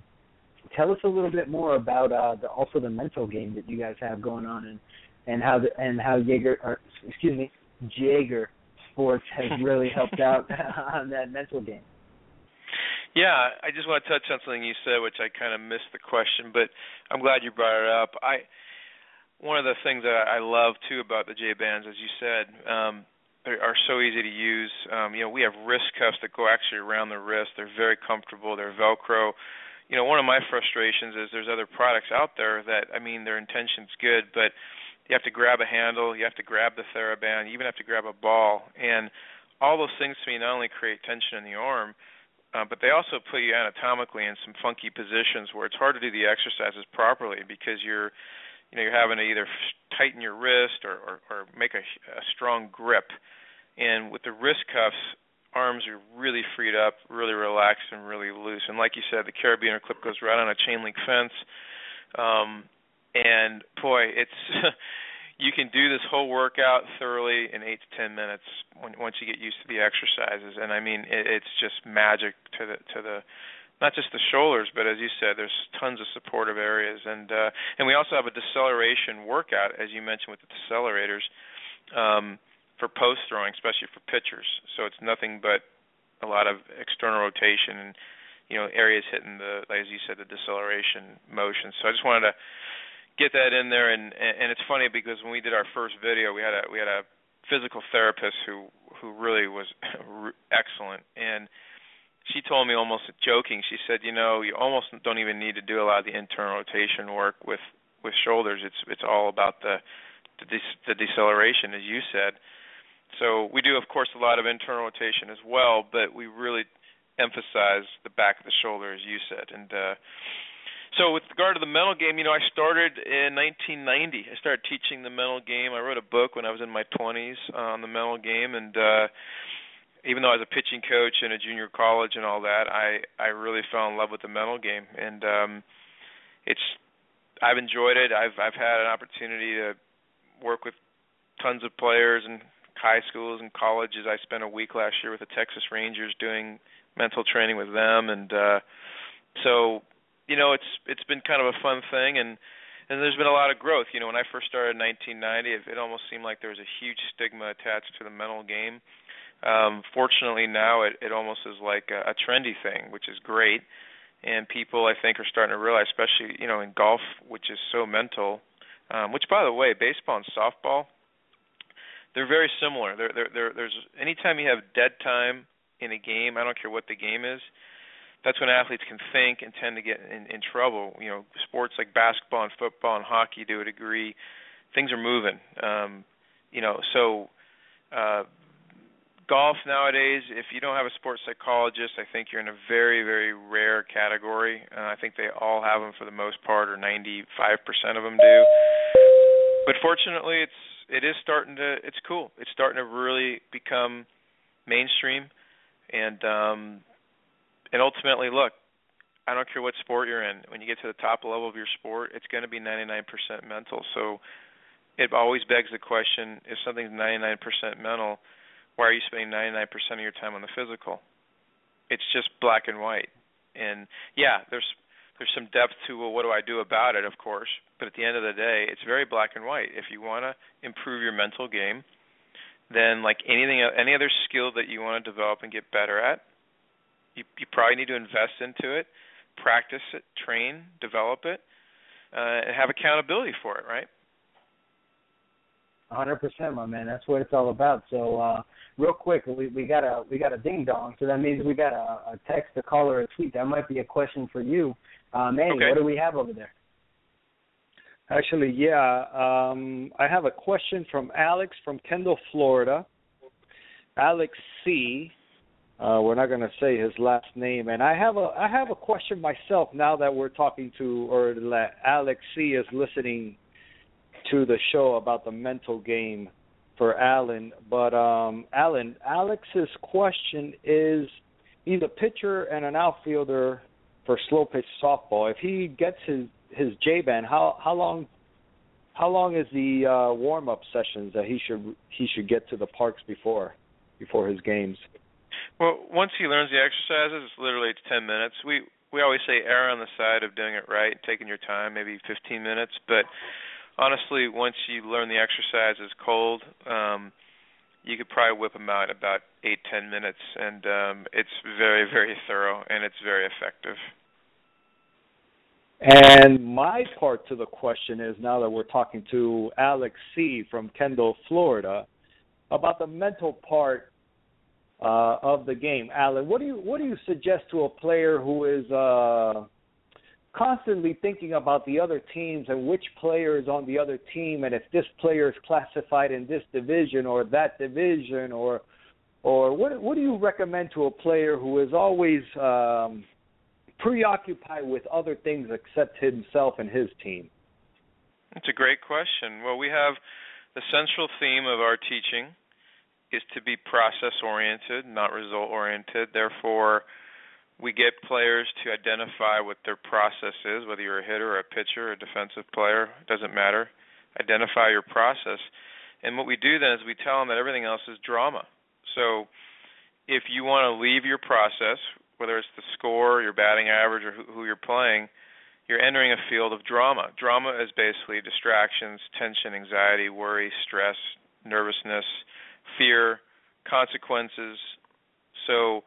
tell us a little bit more about uh, the also the mental game that you guys have going on, and and how the, and how Jaeger, or excuse me, Jaeger Sports has really helped out on that mental game. Yeah, I just want to touch on something you said, which I kind of missed the question, but I'm glad you brought it up. I one of the things that I love too about the J bands, as you said, um, they are so easy to use. Um, you know, we have wrist cuffs that go actually around the wrist. They're very comfortable. They're Velcro. You know, one of my frustrations is there's other products out there that I mean their intention's good, but you have to grab a handle, you have to grab the TheraBand, you even have to grab a ball, and all those things to me not only create tension in the arm uh, but they also put you anatomically in some funky positions where it's hard to do the exercises properly because you're you know you're having to either tighten your wrist or or, or make a, a strong grip. And with the wrist cuffs arms are really freed up really relaxed and really loose. And like you said the carabiner clip goes right on a chain link fence. Um and boy it's you can do this whole workout thoroughly in eight to ten minutes when, once you get used to the exercises. And I mean, it, it's just magic to the to the not just the shoulders, but as you said, there's tons of supportive areas, and uh, and we also have a deceleration workout, as you mentioned with the decelerators, um, for post throwing, especially for pitchers. So it's nothing but a lot of external rotation and you know areas hitting the, as you said, the deceleration motion. So I just wanted to get that in there and and it's funny because when we did our first video we had a we had a physical therapist who who really was excellent and she told me almost joking she said you know you almost don't even need to do a lot of the internal rotation work with with shoulders it's it's all about the the, de- the deceleration as you said so we do of course a lot of internal rotation as well but we really emphasize the back of the shoulder as you said and uh so with regard to the mental game, you know, I started in 1990. I started teaching the mental game. I wrote a book when I was in my 20s on the mental game, and uh, even though I was a pitching coach in a junior college and all that, I I really fell in love with the mental game, and um, it's I've enjoyed it. I've I've had an opportunity to work with tons of players in high schools and colleges. I spent a week last year with the Texas Rangers doing mental training with them, and uh, so you know it's it's been kind of a fun thing and and there's been a lot of growth. You know, when I first started in 1990, it, it almost seemed like there was a huge stigma attached to the mental game. Um, fortunately, now it, it almost is like a, a trendy thing, which is great. And people, I think, are starting to realize, especially you know in golf, which is so mental. Um, which, by the way, baseball and softball, they're very similar. They're, they're, they're, there's anytime you have dead time in a game, I don't care what the game is, that's when athletes can think and tend to get in, in trouble. You know, sports like basketball and football and hockey to a degree, things are moving. Um, you know, so uh, golf nowadays, if you don't have a sports psychologist, I think you're in a very, very rare category. Uh, I think they all have them for the most part, or 95% of them do. But fortunately, it's it is starting to it's cool. It's starting to really become mainstream, and um, and ultimately, look, I don't care what sport you're in. When you get to the top level of your sport, it's going to be 99% mental. So it always begs the question: if something's 99% mental, why are you spending 99% of your time on the physical? It's just black and white. And yeah, there's there's some depth to well, what do I do about it, of course. But at the end of the day, it's very black and white. If you want to improve your mental game, then like anything, any other skill that you want to develop and get better at, You you probably need to invest into it, practice it, train, develop it, uh, and have accountability for it, right? hundred percent, my man. That's what it's all about. So, uh, real quick, we we got a we got a ding dong. So that means we got a, a text, a call, or a tweet. That might be a question for you, uh, Manny. Okay. What do we have over there? Actually, yeah. Um, I have a question from Alex from Kendall, Florida. Alex C. Uh, we're not going to say his last name, and I have a I have a question myself now that we're talking to or that Alex C. is listening to the show about the mental game for Alan. But um, Alan, Alex's question is: He's a pitcher and an outfielder for slow pitch softball. If he gets his his J band, how how long how long is the uh, warm up sessions that he should he should get to the parks before before his games? Well, once he learns the exercises, it's literally it's 10 minutes. We we always say err on the side of doing it right, taking your time, maybe 15 minutes. But honestly, once you learn the exercises cold, um, you could probably whip them out about eight ten minutes, and um, it's very very thorough and it's very effective. And my part to the question is now that we're talking to Alex C. from Kendall, Florida, about the mental part uh, of the game. Alan, what do you what do you suggest to a player who is uh, constantly thinking about the other teams and which player is on the other team and if this player is classified in this division or that division or or what what do you recommend to a player who is always um, preoccupied with other things except himself and his team? It's a great question. Well, we have the central theme of our teaching is to be process oriented, not result oriented. Therefore, we get players to identify what their process is, whether you're a hitter or a pitcher or a defensive player, it doesn't matter. Identify your process. And what we do then is we tell them that everything else is drama. So if you want to leave your process, whether it's the score, your batting average, or who, you're playing, you're entering a field of drama. Drama is basically distractions, tension, anxiety, worry, stress, nervousness, fear, consequences. So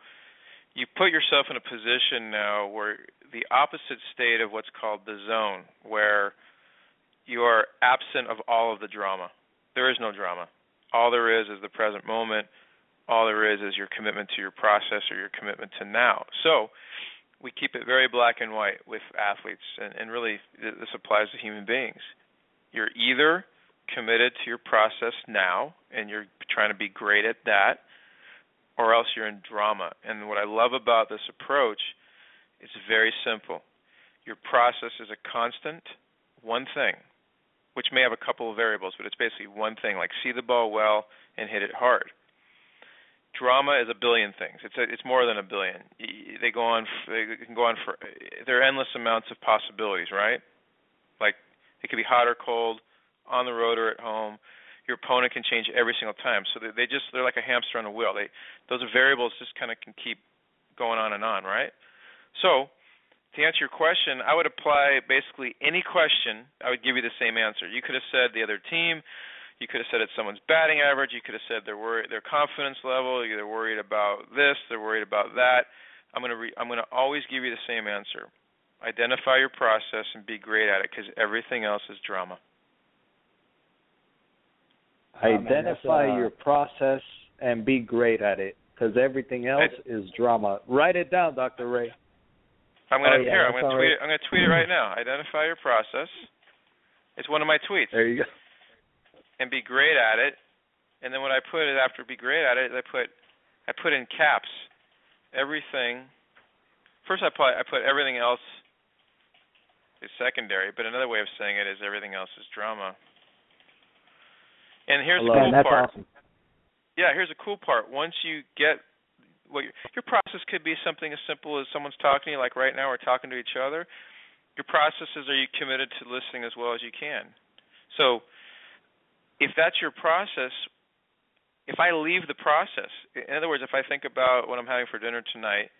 you put yourself in a position now where the opposite state of what's called the zone, where you are absent of all of the drama. There is no drama. All there is is the present moment. All there is is your commitment to your process or your commitment to now. So we keep it very black and white with athletes, and, and really this applies to human beings. You're either committed to your process now and you're trying to be great at that, or else you're in drama. And what I love about this approach is very simple. Your process is a constant, one thing, which may have a couple of variables, but it's basically one thing, like see the ball well and hit it hard. Drama is a billion things. It's a, it's more than a billion. They go on. They can go on for. There are endless amounts of possibilities, right? Like it could be hot or cold, on the road or at home your opponent can change every single time. So they, they just they're like a hamster on a wheel. They those variables just kind of can keep going on and on, right? So to answer your question, I would apply basically any question. I would give you the same answer. You could have said the other team. You could have said it's someone's batting average. You could have said their worry, their confidence level. They're worried about this. They're worried about that. I'm gonna re, I'm gonna always give you the same answer. Identify your process and be great at it because everything else is drama. Identify man, uh, your process and be great at it because everything else I, is drama. Write it down, Dr. Ray. I'm gonna oh, yeah, here. I'm gonna tweet right. it. I'm gonna tweet it right now. Identify your process. It's one of my tweets. There you go. And be great at it. And then what I put is after be great at it, I put I put in caps everything. First, I put I put everything else is secondary, but another way of saying it is everything else is drama. And here's the cool that's part. Awesome. Yeah, here's a cool part. Once you get what your, your process could be something as simple as someone's talking to you, like right now we're talking to each other. Your process is are you committed to listening as well as you can? So if that's your process, if I leave the process, in other words, if I think about what I'm having for dinner tonight,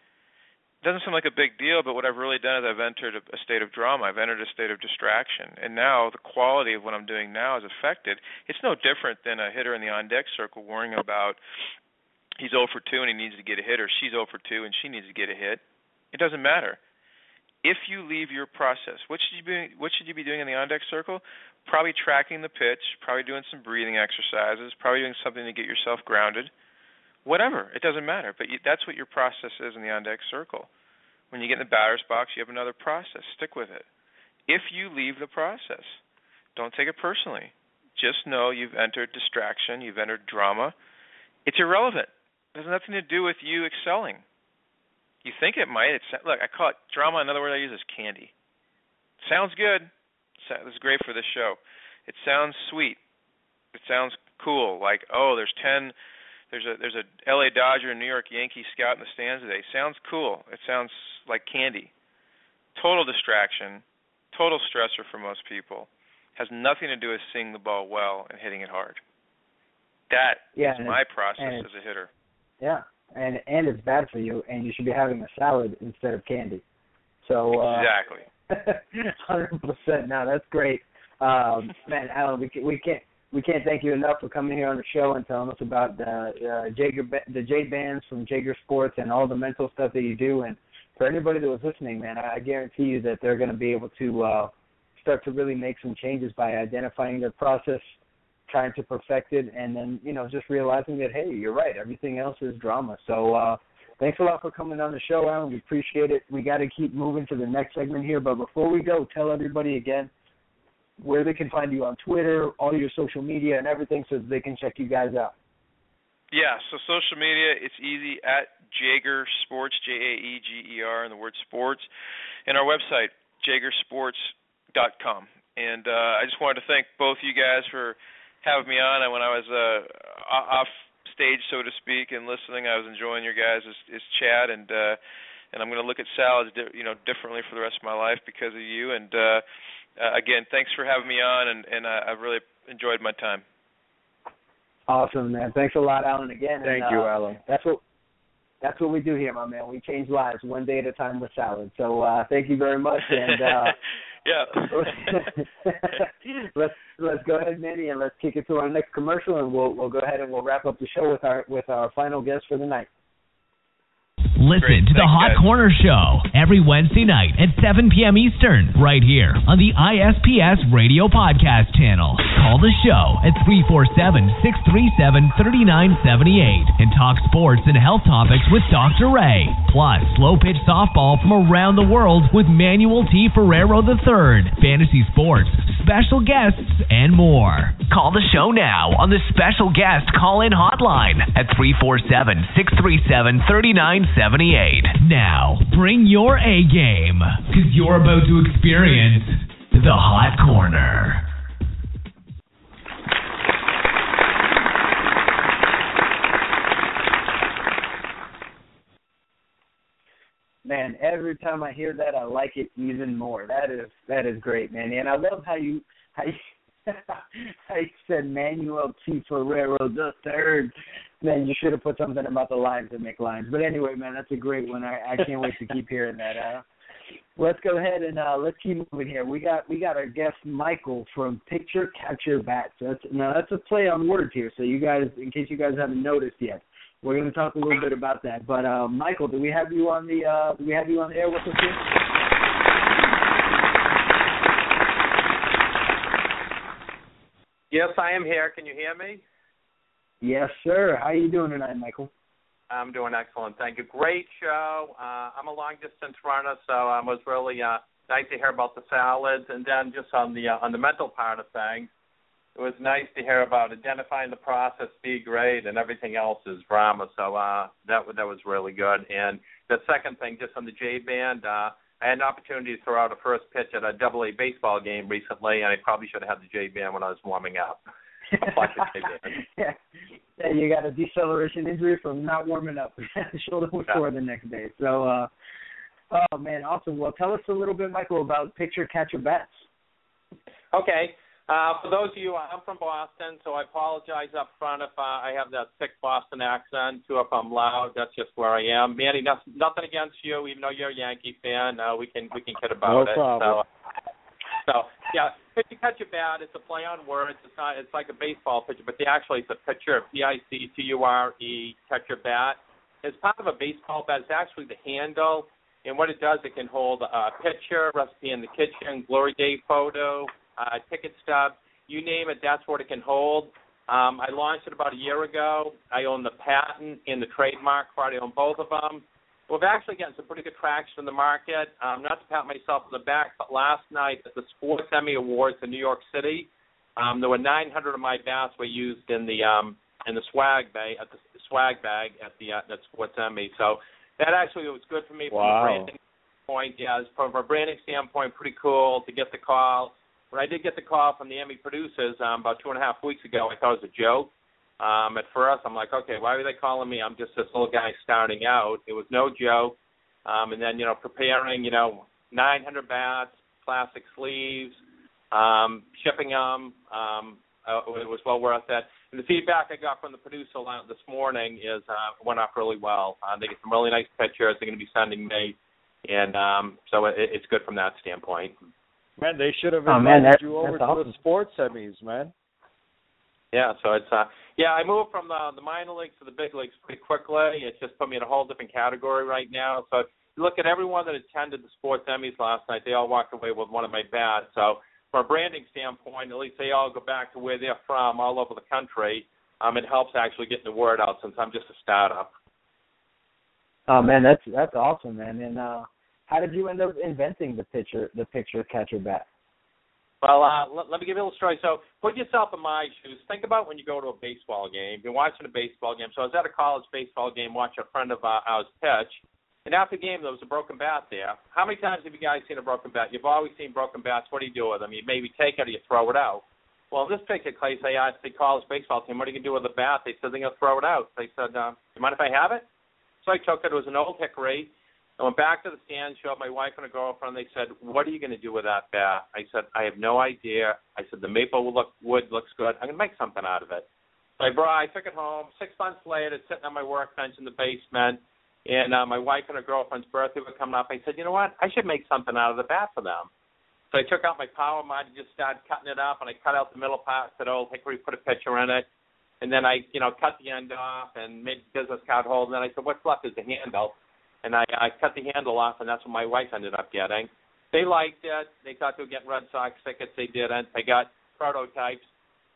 it doesn't seem like a big deal, but what I've really done is I've entered a, a state of drama. I've entered a state of distraction. And now the quality of what I'm doing now is affected. It's no different than a hitter in the on deck circle worrying about he's 0 for 2 and he needs to get a hit, or she's 0 for 2 and she needs to get a hit. It doesn't matter. If you leave your process, what should you be what should you be doing in the on deck circle? Probably tracking the pitch, probably doing some breathing exercises, probably doing something to get yourself grounded. Whatever, it doesn't matter. But you, that's what your process is in the on deck circle. When you get in the batter's box, you have another process. Stick with it. If you leave the process, don't take it personally. Just know you've entered distraction, you've entered drama. It's irrelevant. It has nothing to do with you excelling. You think it might. It's look. I call it drama. Another word I use is candy. Sounds good. This is great for this show. It sounds sweet. It sounds cool. Like oh, there's ten. There's a there's a L.A. Dodger and New York Yankee scout in the stands today. Sounds cool. It sounds like candy. Total distraction. Total stressor for most people. Has nothing to do with seeing the ball well and hitting it hard. That yeah, is my process as a hitter. Yeah, and and it's bad for you, and you should be having a salad instead of candy. So uh, exactly, hundred percent. Now that's great, um, man. Alan, we can, we can't we can't thank you enough for coming here on the show and telling us about the uh, Jaeger the J bands from Jaeger Sports and all the mental stuff that you do. And for anybody that was listening, man, I, I guarantee you that they're going to be able to uh, start to really make some changes by identifying their process trying to perfect it, and then you know just realizing that hey, you're right, everything else is drama. So uh, thanks a lot for coming on the show, Alan. We appreciate it. We got to keep moving to the next segment here, but before we go, tell everybody again where they can find you on Twitter, all your social media, and everything, so they can check you guys out. Yeah, so social media, it's easy at Jaeger Sports, J A E G E R, and the word sports, and our website, jaegersports.com. And uh, I just wanted to thank both you guys for having me on. And when I was uh, off stage, so to speak, and listening, I was enjoying your guys' is, is chat, and uh, and I'm going to look at salads, di- you know, differently for the rest of my life because of you. And uh, uh, again, thanks for having me on, and and uh, I've really enjoyed my time. Awesome, man. Thanks a lot, Alan. Again, thank and, you, uh, Alan. That's what that's what we do here, my man. We change lives one day at a time with salad. So uh, thank you very much, and uh, yeah. let's let's go ahead, Manny, and let's kick it to our next commercial, and we'll we'll go ahead and we'll wrap up the show with our with our final guest for the night. Listen Great. to the Hot guys. Corner Show every Wednesday night at 7 p.m. Eastern, right here on the ISPS Radio Podcast channel. Call the show at 347 637 3978 and talk sports and health topics with Dr. Ray. Plus, slow pitch softball from around the world with Manuel T. Ferrero III, fantasy sports, special guests, and more. Call the show now on the special guest call in hotline at 347 637 3978. Now, bring your A game because you're about to experience the Hot Corner. Man, every time I hear that, I like it even more. That is that is great, man. And I love how you how you, how you said Manuel T. Ferrero the third. Man, you should have put something about the lines that make lines. But anyway, man, that's a great one. I, I can't wait to keep hearing that. Uh, let's go ahead and uh, let's keep moving here. We got we got our guest Michael from Picture Catcher Bats. That's now that's a play on words here. So you guys, in case you guys haven't noticed yet, we're going to talk a little bit about that. But uh, Michael, do we have you on the uh, do we have you on the air with us here? Yes, I am here. Can you hear me? Yes, sir. How you doing tonight, Michael? I'm doing excellent. Thank you. Great show. Uh, I'm a long distance runner, so it was really uh, nice to hear about the salads, and then just on the uh, on the mental part of things, it was nice to hear about identifying the process, be great, and everything else is drama. So uh, that that was really good. And the second thing, just on the J band, uh, I had an opportunity to throw out a first pitch at a Double A baseball game recently, and I probably should have had the J band when I was warming up. A bunch of J band. yeah. yeah, you got a deceleration injury from not warming up. the shoulder was sore the next day. So, uh, oh man, awesome. Well, tell us a little bit, Michael, about Picture Catcher Bats. Okay. Uh, for those of you, I'm from Boston, so I apologize up front if uh, I have that thick Boston accent, too, if I'm loud. That's just where I am. Manny, no, nothing against you, even though you're a Yankee fan. Uh, we can we can kid about No it. problem. So, so yeah, pitcher catcher bat. It's a play on words. It's not. It's like a baseball pitcher, but they actually it's a pitcher. P I C T U R E catcher bat. It's part of a baseball bat. It's actually the handle, and what it does, it can hold a picture, recipe in the kitchen, glory day photo, uh, ticket stub, you name it. That's what it can hold. Um, I launched it about a year ago. I own the patent and the trademark for. I own both of them. We've actually gotten some pretty good traction in the market. Um, not to pat myself on the back, but last night at the Sports Emmy Awards in New York City, um, there were 900 of my bats were used in the um, in the swag bag at the swag bag at the uh, at Sports Emmy. So that actually was good for me wow. from a branding point. Yeah, from a branding standpoint, pretty cool to get the call. When I did get the call from the Emmy producers um, about two and a half weeks ago, I thought it was a joke. Um, at first, I'm like, okay, why are they calling me? I'm just this little guy starting out. It was no joke. Um, and then, you know, preparing, you know, 900 bats, plastic sleeves, um, shipping them. Um, uh, it was well worth it. And the feedback I got from the producer this morning is uh, went off really well. Uh, they get some really nice pictures. They're going to be sending me, and um, so it, it's good from that standpoint. Man, they should have Oh, invited man, that- you over to awesome. the sports Emmys, man. Yeah, so it's uh yeah, I moved from the the minor leagues to the big leagues pretty quickly. It just put me in a whole different category right now. So look at everyone that attended the sports Emmys last night, they all walked away with one of my bats. So from a branding standpoint, at least they all go back to where they're from all over the country. Um, it helps actually getting the word out since I'm just a startup. Oh man, that's that's awesome, man. And uh how did you end up inventing the pitcher the picture catcher bat? Well, uh, let, let me give you a little story. So, put yourself in my shoes. Think about when you go to a baseball game. You're watching a baseball game. So, I was at a college baseball game, watching a friend of uh, ours pitch, and after the game, there was a broken bat there. How many times have you guys seen a broken bat? You've always seen broken bats. What do you do with them? You maybe take it or you throw it out. Well, in this particular case, I asked the college baseball team, "What are you gonna do with the bat?" They said they're gonna throw it out. They said, uh, "You mind if I have it?" So I took it. It was an old hickory. I went back to the stand, showed my wife and a girlfriend. They said, "What are you going to do with that bat?" I said, "I have no idea." I said, "The maple look, wood looks good. I'm going to make something out of it." So I brought, I took it home. Six months later, it's sitting on my workbench in the basement, and uh, my wife and her girlfriend's birthday were coming up. I said, "You know what? I should make something out of the bat for them." So I took out my power mod and just started cutting it up, and I cut out the middle part, said old hickory, put a picture in it, and then I, you know, cut the end off and made business card holder. And then I said, "What's left is the handle." And I, I cut the handle off, and that's what my wife ended up getting. They liked it. They thought they were getting Red Sox tickets. They didn't. They got prototypes.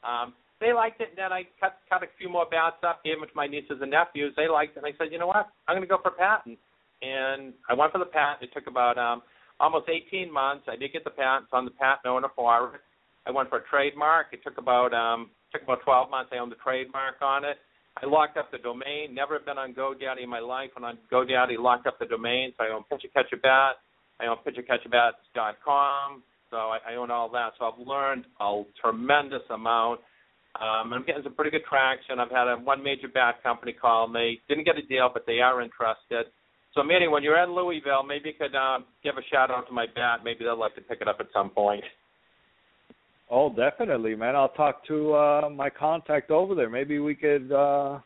Um, they liked it, and then I cut cut a few more bats up, gave them to my nieces and nephews. They liked it, and I said, you know what? I'm going to go for patent. And I went for the patent. It took about um, almost 18 months. I did get the patent. It's on the patent owner for it. I went for a trademark. It took about um, took about 12 months. I owned the trademark on it. I locked up the domain. Never been on GoDaddy in my life. When on GoDaddy, locked up the domain. So I own Pitcher Catcher Bat. I own PitcherCatcherBats.com. So I, I own all that. So I've learned a tremendous amount. Um, I'm getting some pretty good traction. I've had a, one major bat company call me. Didn't get a deal, but they are interested. So, Manny, when you're in Louisville, maybe you could uh, give a shout out to my bat. Maybe they'll like to pick it up at some point. Oh, definitely, man. I'll talk to uh my contact over there. Maybe we could uh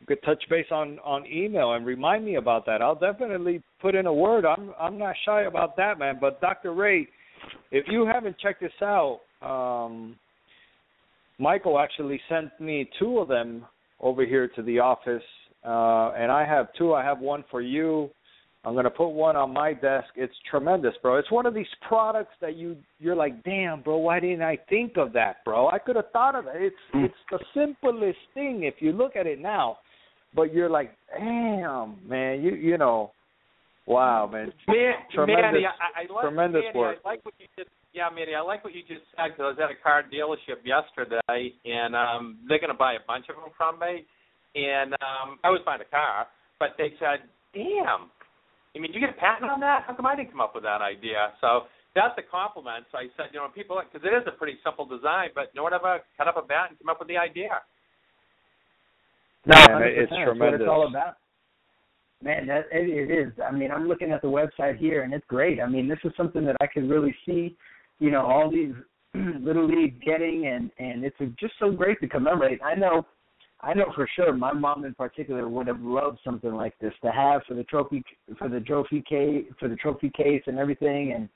we could touch base on on email and remind me about that. I'll definitely put in a word. I'm I'm not shy about that, man. But Dr. Ray, if you haven't checked this out, um Michael actually sent me two of them over here to the office. Uh and I have two. I have one for you. I'm gonna put one on my desk. It's tremendous, bro. It's one of these products that you you're like, damn, bro, why didn't I think of that, bro? I could have thought of it. It's it's the simplest thing if you look at it now, but you're like, damn, man, you you know, wow, man, Man, tremendous, Manny, I, I like, tremendous Manny, work. I like what you just. Yeah, Manny, I like what you just said because I was at a car dealership yesterday, and um they're going to buy a bunch of them from me, and um I was buying a car, but they said, "Damn, I mean, you get a patent on that? How come I didn't come up with that idea?" So that's a compliment. So I said, you know, people because it is a pretty simple design, but no one ever cut up a bat and came up with the idea. No, Man, 100%. it's That's what tremendous. it's all about. Man, that it, it is. I mean, I'm looking at the website here, and it's great. I mean, this is something that I can really see. You know, all these little league getting, and and it's just so great to commemorate. I know, I know for sure. My mom in particular would have loved something like this to have for the trophy for the trophy case for the trophy case and everything. And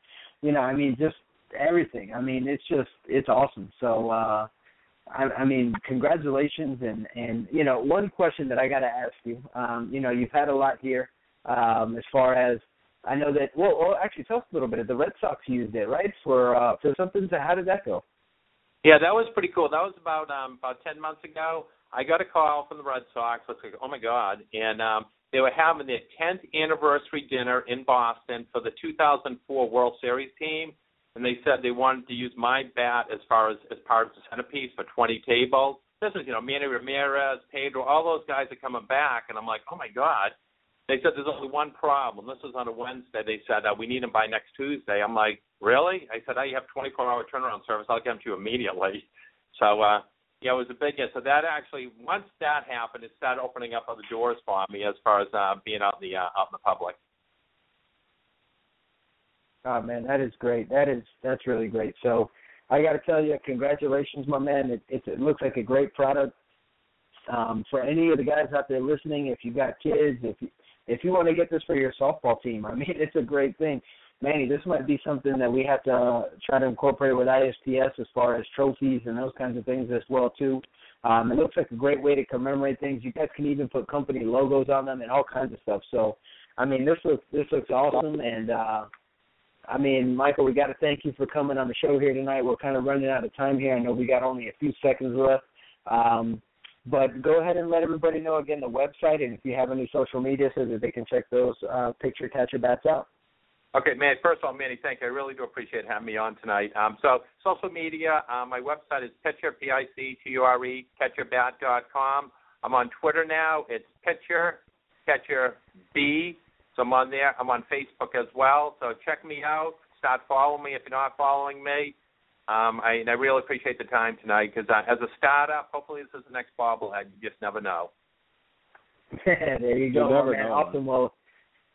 you know, I mean, just everything. I mean, it's just it's awesome. So uh I, I mean, congratulations and and you know, one question that I got to ask you. Um, you know, you've had a lot here um as far as I know that well, well actually tell us a little bit. The Red Sox used it, right? For uh for something so how did that go? Yeah, that was pretty cool. That was about um about 10 months ago. I got a call from the Red Sox. I was like, "Oh my god." And um they were having their 10th anniversary dinner in Boston for the 2004 World Series team, and they said they wanted to use my bat as far as as part of the centerpiece for 20 tables. This is, you know, Manny Ramirez, Pedro, all those guys are coming back, and I'm like, oh my god. They said there's only one problem. This was on a Wednesday. They said uh, we need them by next Tuesday. I'm like, really? I said, I have 24 hour turnaround service. I'll get them to you immediately. So uh, yeah, it was a big hit. So that actually, once that happened, it started opening up other doors for me as far as uh, being out in the uh, out in the public. Oh man, that is great. That is that's really great. So I got to tell you, congratulations, my man. It, it, it looks like a great product. Um, for any of the guys out there listening, if you got kids, if you, if you want to get this for your softball team, I mean, it's a great thing. Manny, this might be something that we have to uh, try to incorporate with ISPS as far as trophies and those kinds of things as well too. Um, it looks like a great way to commemorate things. You guys can even put company logos on them and all kinds of stuff. So, I mean, this looks this looks awesome. And uh, I mean, Michael, we got to thank you for coming on the show here tonight. We're kind of running out of time here. I know we got only a few seconds left. Um, but go ahead and let everybody know again the website and if you have any social media so that they can check those uh, picture catcher bats out. Okay, man. First of all, Manny, thank you. I really do appreciate having me on tonight. Um, so, social media, uh, my website is Picture, P-I-C-T-U-R-E, catcherbat.com. I'm on Twitter now. It's Picture, Catcher B. So I'm on there. I'm on Facebook as well. So check me out. Start following me if you're not following me. Um, I, and I really appreciate the time tonight because uh, as a startup, hopefully this is the next bobblehead. You just never know. there you go, you man. Know. Awesome. Well,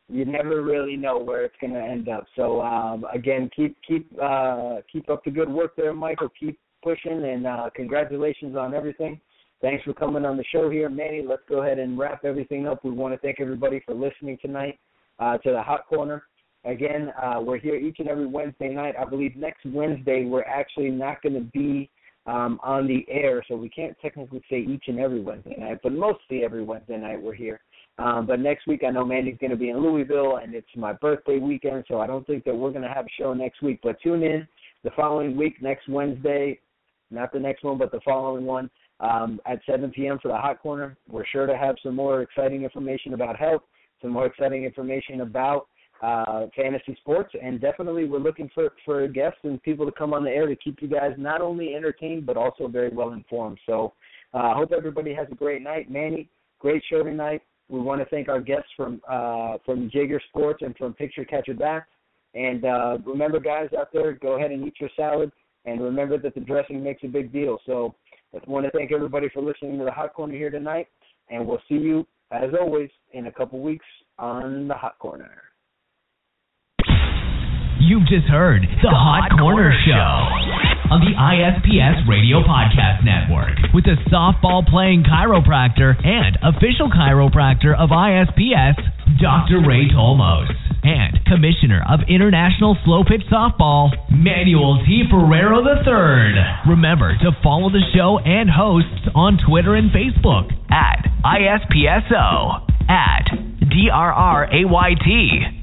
you never really know where it's going to end up. So um, again, keep keep uh, keep up the good work there, Michael. Keep pushing, and uh, congratulations on everything. Thanks for coming on the show here, Manny. Let's go ahead and wrap everything up. We want to thank everybody for listening tonight uh, to the Hot Corner. Again, uh, we're here each and every Wednesday night. I believe next Wednesday we're actually not going to be um, on the air, so we can't technically say each and every Wednesday night, but mostly every Wednesday night we're here. Um, but next week, I know Manny's going to be in Louisville, and it's my birthday weekend, so I don't think that we're going to have a show next week. But tune in the following week, next Wednesday, not the next one, but the following one um, at 7 p.m. for the Hot Corner. We're sure to have some more exciting information about health, some more exciting information about uh, fantasy sports, and definitely we're looking for for guests and people to come on the air to keep you guys not only entertained but also very well informed. So I uh, hope everybody has a great night, Manny. Great show tonight. We want to thank our guests from uh, from Jaeger Sports and from Picture Catcher Bats. And uh, remember, guys out there, go ahead and eat your salad. And remember that the dressing makes a big deal. So I want to thank everybody for listening to the Hot Corner here tonight. And we'll see you, as always, in a couple weeks on the Hot Corner. You've just heard the, the Hot, Hot, Corner, Corner Show on the ISPS Radio Podcast Network with a softball playing chiropractor and official chiropractor of ISPS, Dr. Ray Tolmos, and Commissioner of International Slow Pitch Softball, Manuel T. Ferrero III. Remember to follow the show and hosts on Twitter and Facebook at ISPSO, at DRRAYT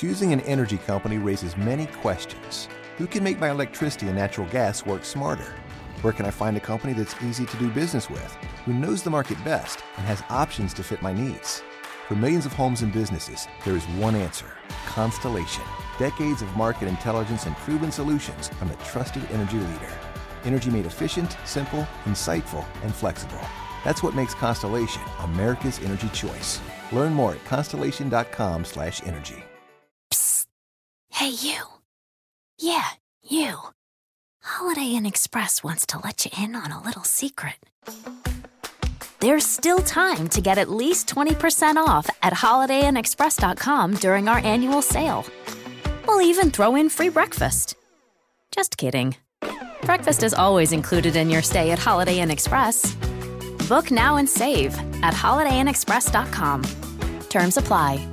Choosing an energy company raises many questions. Who can make my electricity and natural gas work smarter? Where can I find a company that's easy to do business with, who knows the market best, and has options to fit my needs? For millions of homes and businesses, there is one answer Constellation. Decades of market intelligence and proven solutions from a trusted energy leader. Energy made efficient, simple, insightful, and flexible. That's what makes Constellation America's energy choice. Learn more at constellation.com/energy. Hey, you. Yeah, you. Holiday Inn Express wants to let you in on a little secret. There's still time to get at least 20% off at holidayinnexpress.com during our annual sale. We'll even throw in free breakfast. Just kidding. Breakfast is always included in your stay at Holiday Inn Express. Book now and save at holidayinnexpress.com. Terms apply.